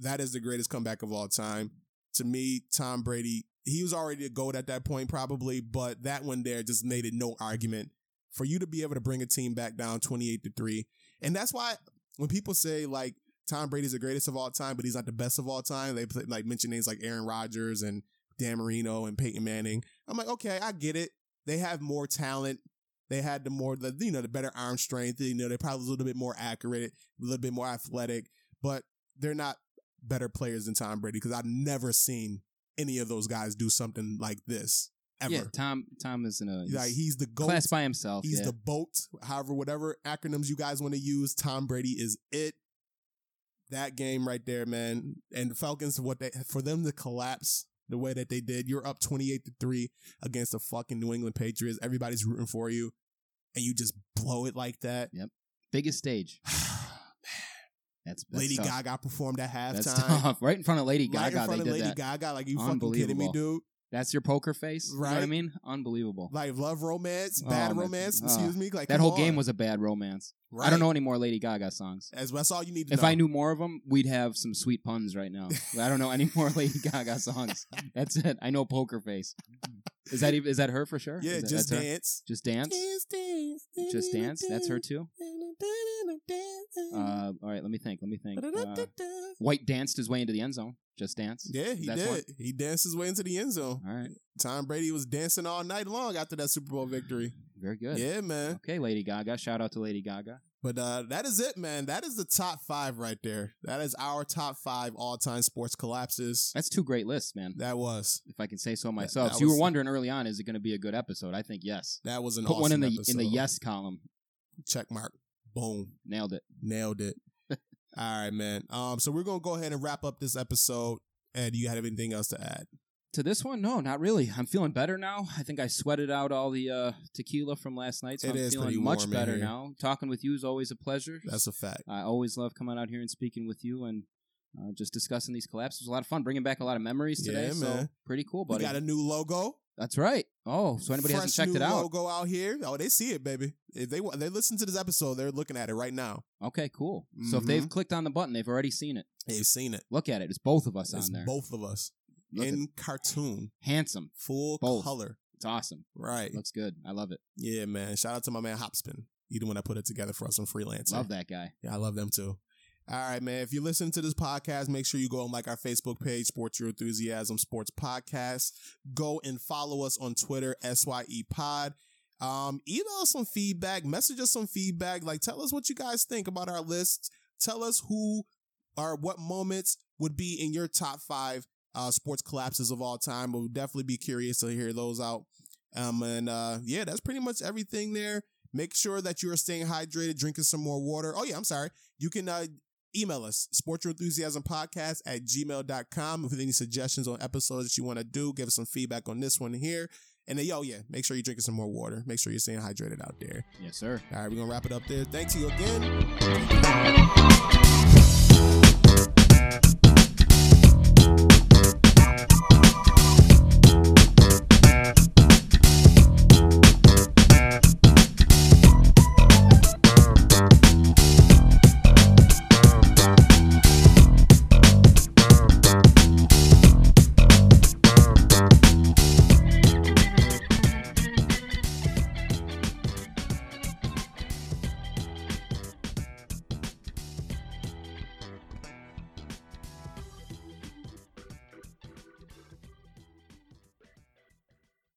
that is the greatest comeback of all time. to me, Tom Brady, he was already a GOAT at that point, probably, but that one there just made it no argument for you to be able to bring a team back down 28 to 3. And that's why when people say like Tom Brady's the greatest of all time, but he's not the best of all time, they play, like mention names like Aaron Rodgers and Dan Marino and Peyton Manning. I'm like, okay, I get it. They have more talent. They had the more the you know the better arm strength. You know they're probably a little bit more accurate, a little bit more athletic, but they're not better players than Tom Brady because I've never seen any of those guys do something like this ever. Yeah, Tom. Tom is in a like he's the goat. class by himself. He's yeah. the boat. However, whatever acronyms you guys want to use, Tom Brady is it. That game right there, man. And the Falcons, what they for them to collapse the way that they did, you're up 28 to 3 against the fucking New England Patriots. Everybody's rooting for you. And you just blow it like that. Yep, biggest stage. <sighs> That's, that's Lady tough. Gaga performed at halftime. That's tough. Right in front of Lady Right Gaga, in front they of did Lady that. Gaga. Like, you fucking kidding me, dude? That's your poker face. You know what I mean? Unbelievable. Like, love romance, Oh, bad man. romance, excuse me. Like, that whole game was a bad romance. Right. I don't know any more Lady Gaga songs. As, that's all you need to If know. I knew more of them, we'd have some sweet puns right now. I don't know any more <laughs> Lady Gaga songs. That's it. I know Poker Face. Is that even, is that her for sure? Yeah, that- just that's her? dance. Just dance. Dance, dance, Just dance. That's her too. Uh, Uh, all right, let me think. Let me think. Uh, White danced his way into the end zone. Just dance. yeah, he that's did. one. He danced his way into the end zone. All right, Tom Brady was dancing all night long after that Super Bowl victory. very good. Yeah, man. Okay, Lady Gaga. Shout out to Lady Gaga. But uh, that is it, man. That is the top five right there. That is our top five all time sports collapses. That's two great lists, man. That was If I can say so myself. that so you were wondering early on, is it going to be a good episode? I think yes. that was an Put awesome one in the episode. in the yes column. check mark. Boom. Nailed it. Nailed it. <laughs> All right, man. Um, so we're gonna go ahead and wrap up this episode. And do you have anything else to add? To this one, no, not really. I'm feeling better now. I think I sweated out all the uh, tequila from last night, so It I'm feeling much better here. now. Talking with you is always a pleasure. That's a fact. I always love coming out here and speaking with you and uh, just discussing these collapses. It was a lot of fun, bringing back a lot of memories today. Yeah, so pretty cool, We buddy. got a new logo. That's right. Oh, so anybody Fresh hasn't checked new it out? Logo out here. Oh, they see it, baby. If they they listen to this episode, they're looking at it right now. Okay, cool. So if they've Mhm. clicked on the button, they've already seen it. They've seen it. Look at it. It's both of us It's on there. both of us In cartoon, handsome. full Both. color. It's awesome. Right. Looks good. I love it. Yeah, man. Shout out to my man Hopspin. The one that put it together for us on freelance. Love that guy. Yeah, I love them too. All right, man. If you listen to this podcast, make sure you go and like our Facebook page, Sports Your Enthusiasm Sports Podcast. Go and follow us on Twitter, SYE Pod. Um, email us some feedback, message us some feedback. Like, tell us what you guys think about our list. Tell us who or what moments would be in your top five uh, sports collapses of all time. We'll definitely be curious to hear those out. Um, and uh, yeah, that's pretty much everything there. Make sure that you are staying hydrated, drinking some more water. Oh, yeah, I'm sorry. You can uh, email us, sports Your enthusiasm podcast at gmail.com. If you have any suggestions on episodes that you want to do, give us some feedback on this one here. And then, yo, yeah, make sure you're drinking some more water. Make sure you're staying hydrated out there. Yes, sir. All right, we're going to wrap it up there. Thanks to you again.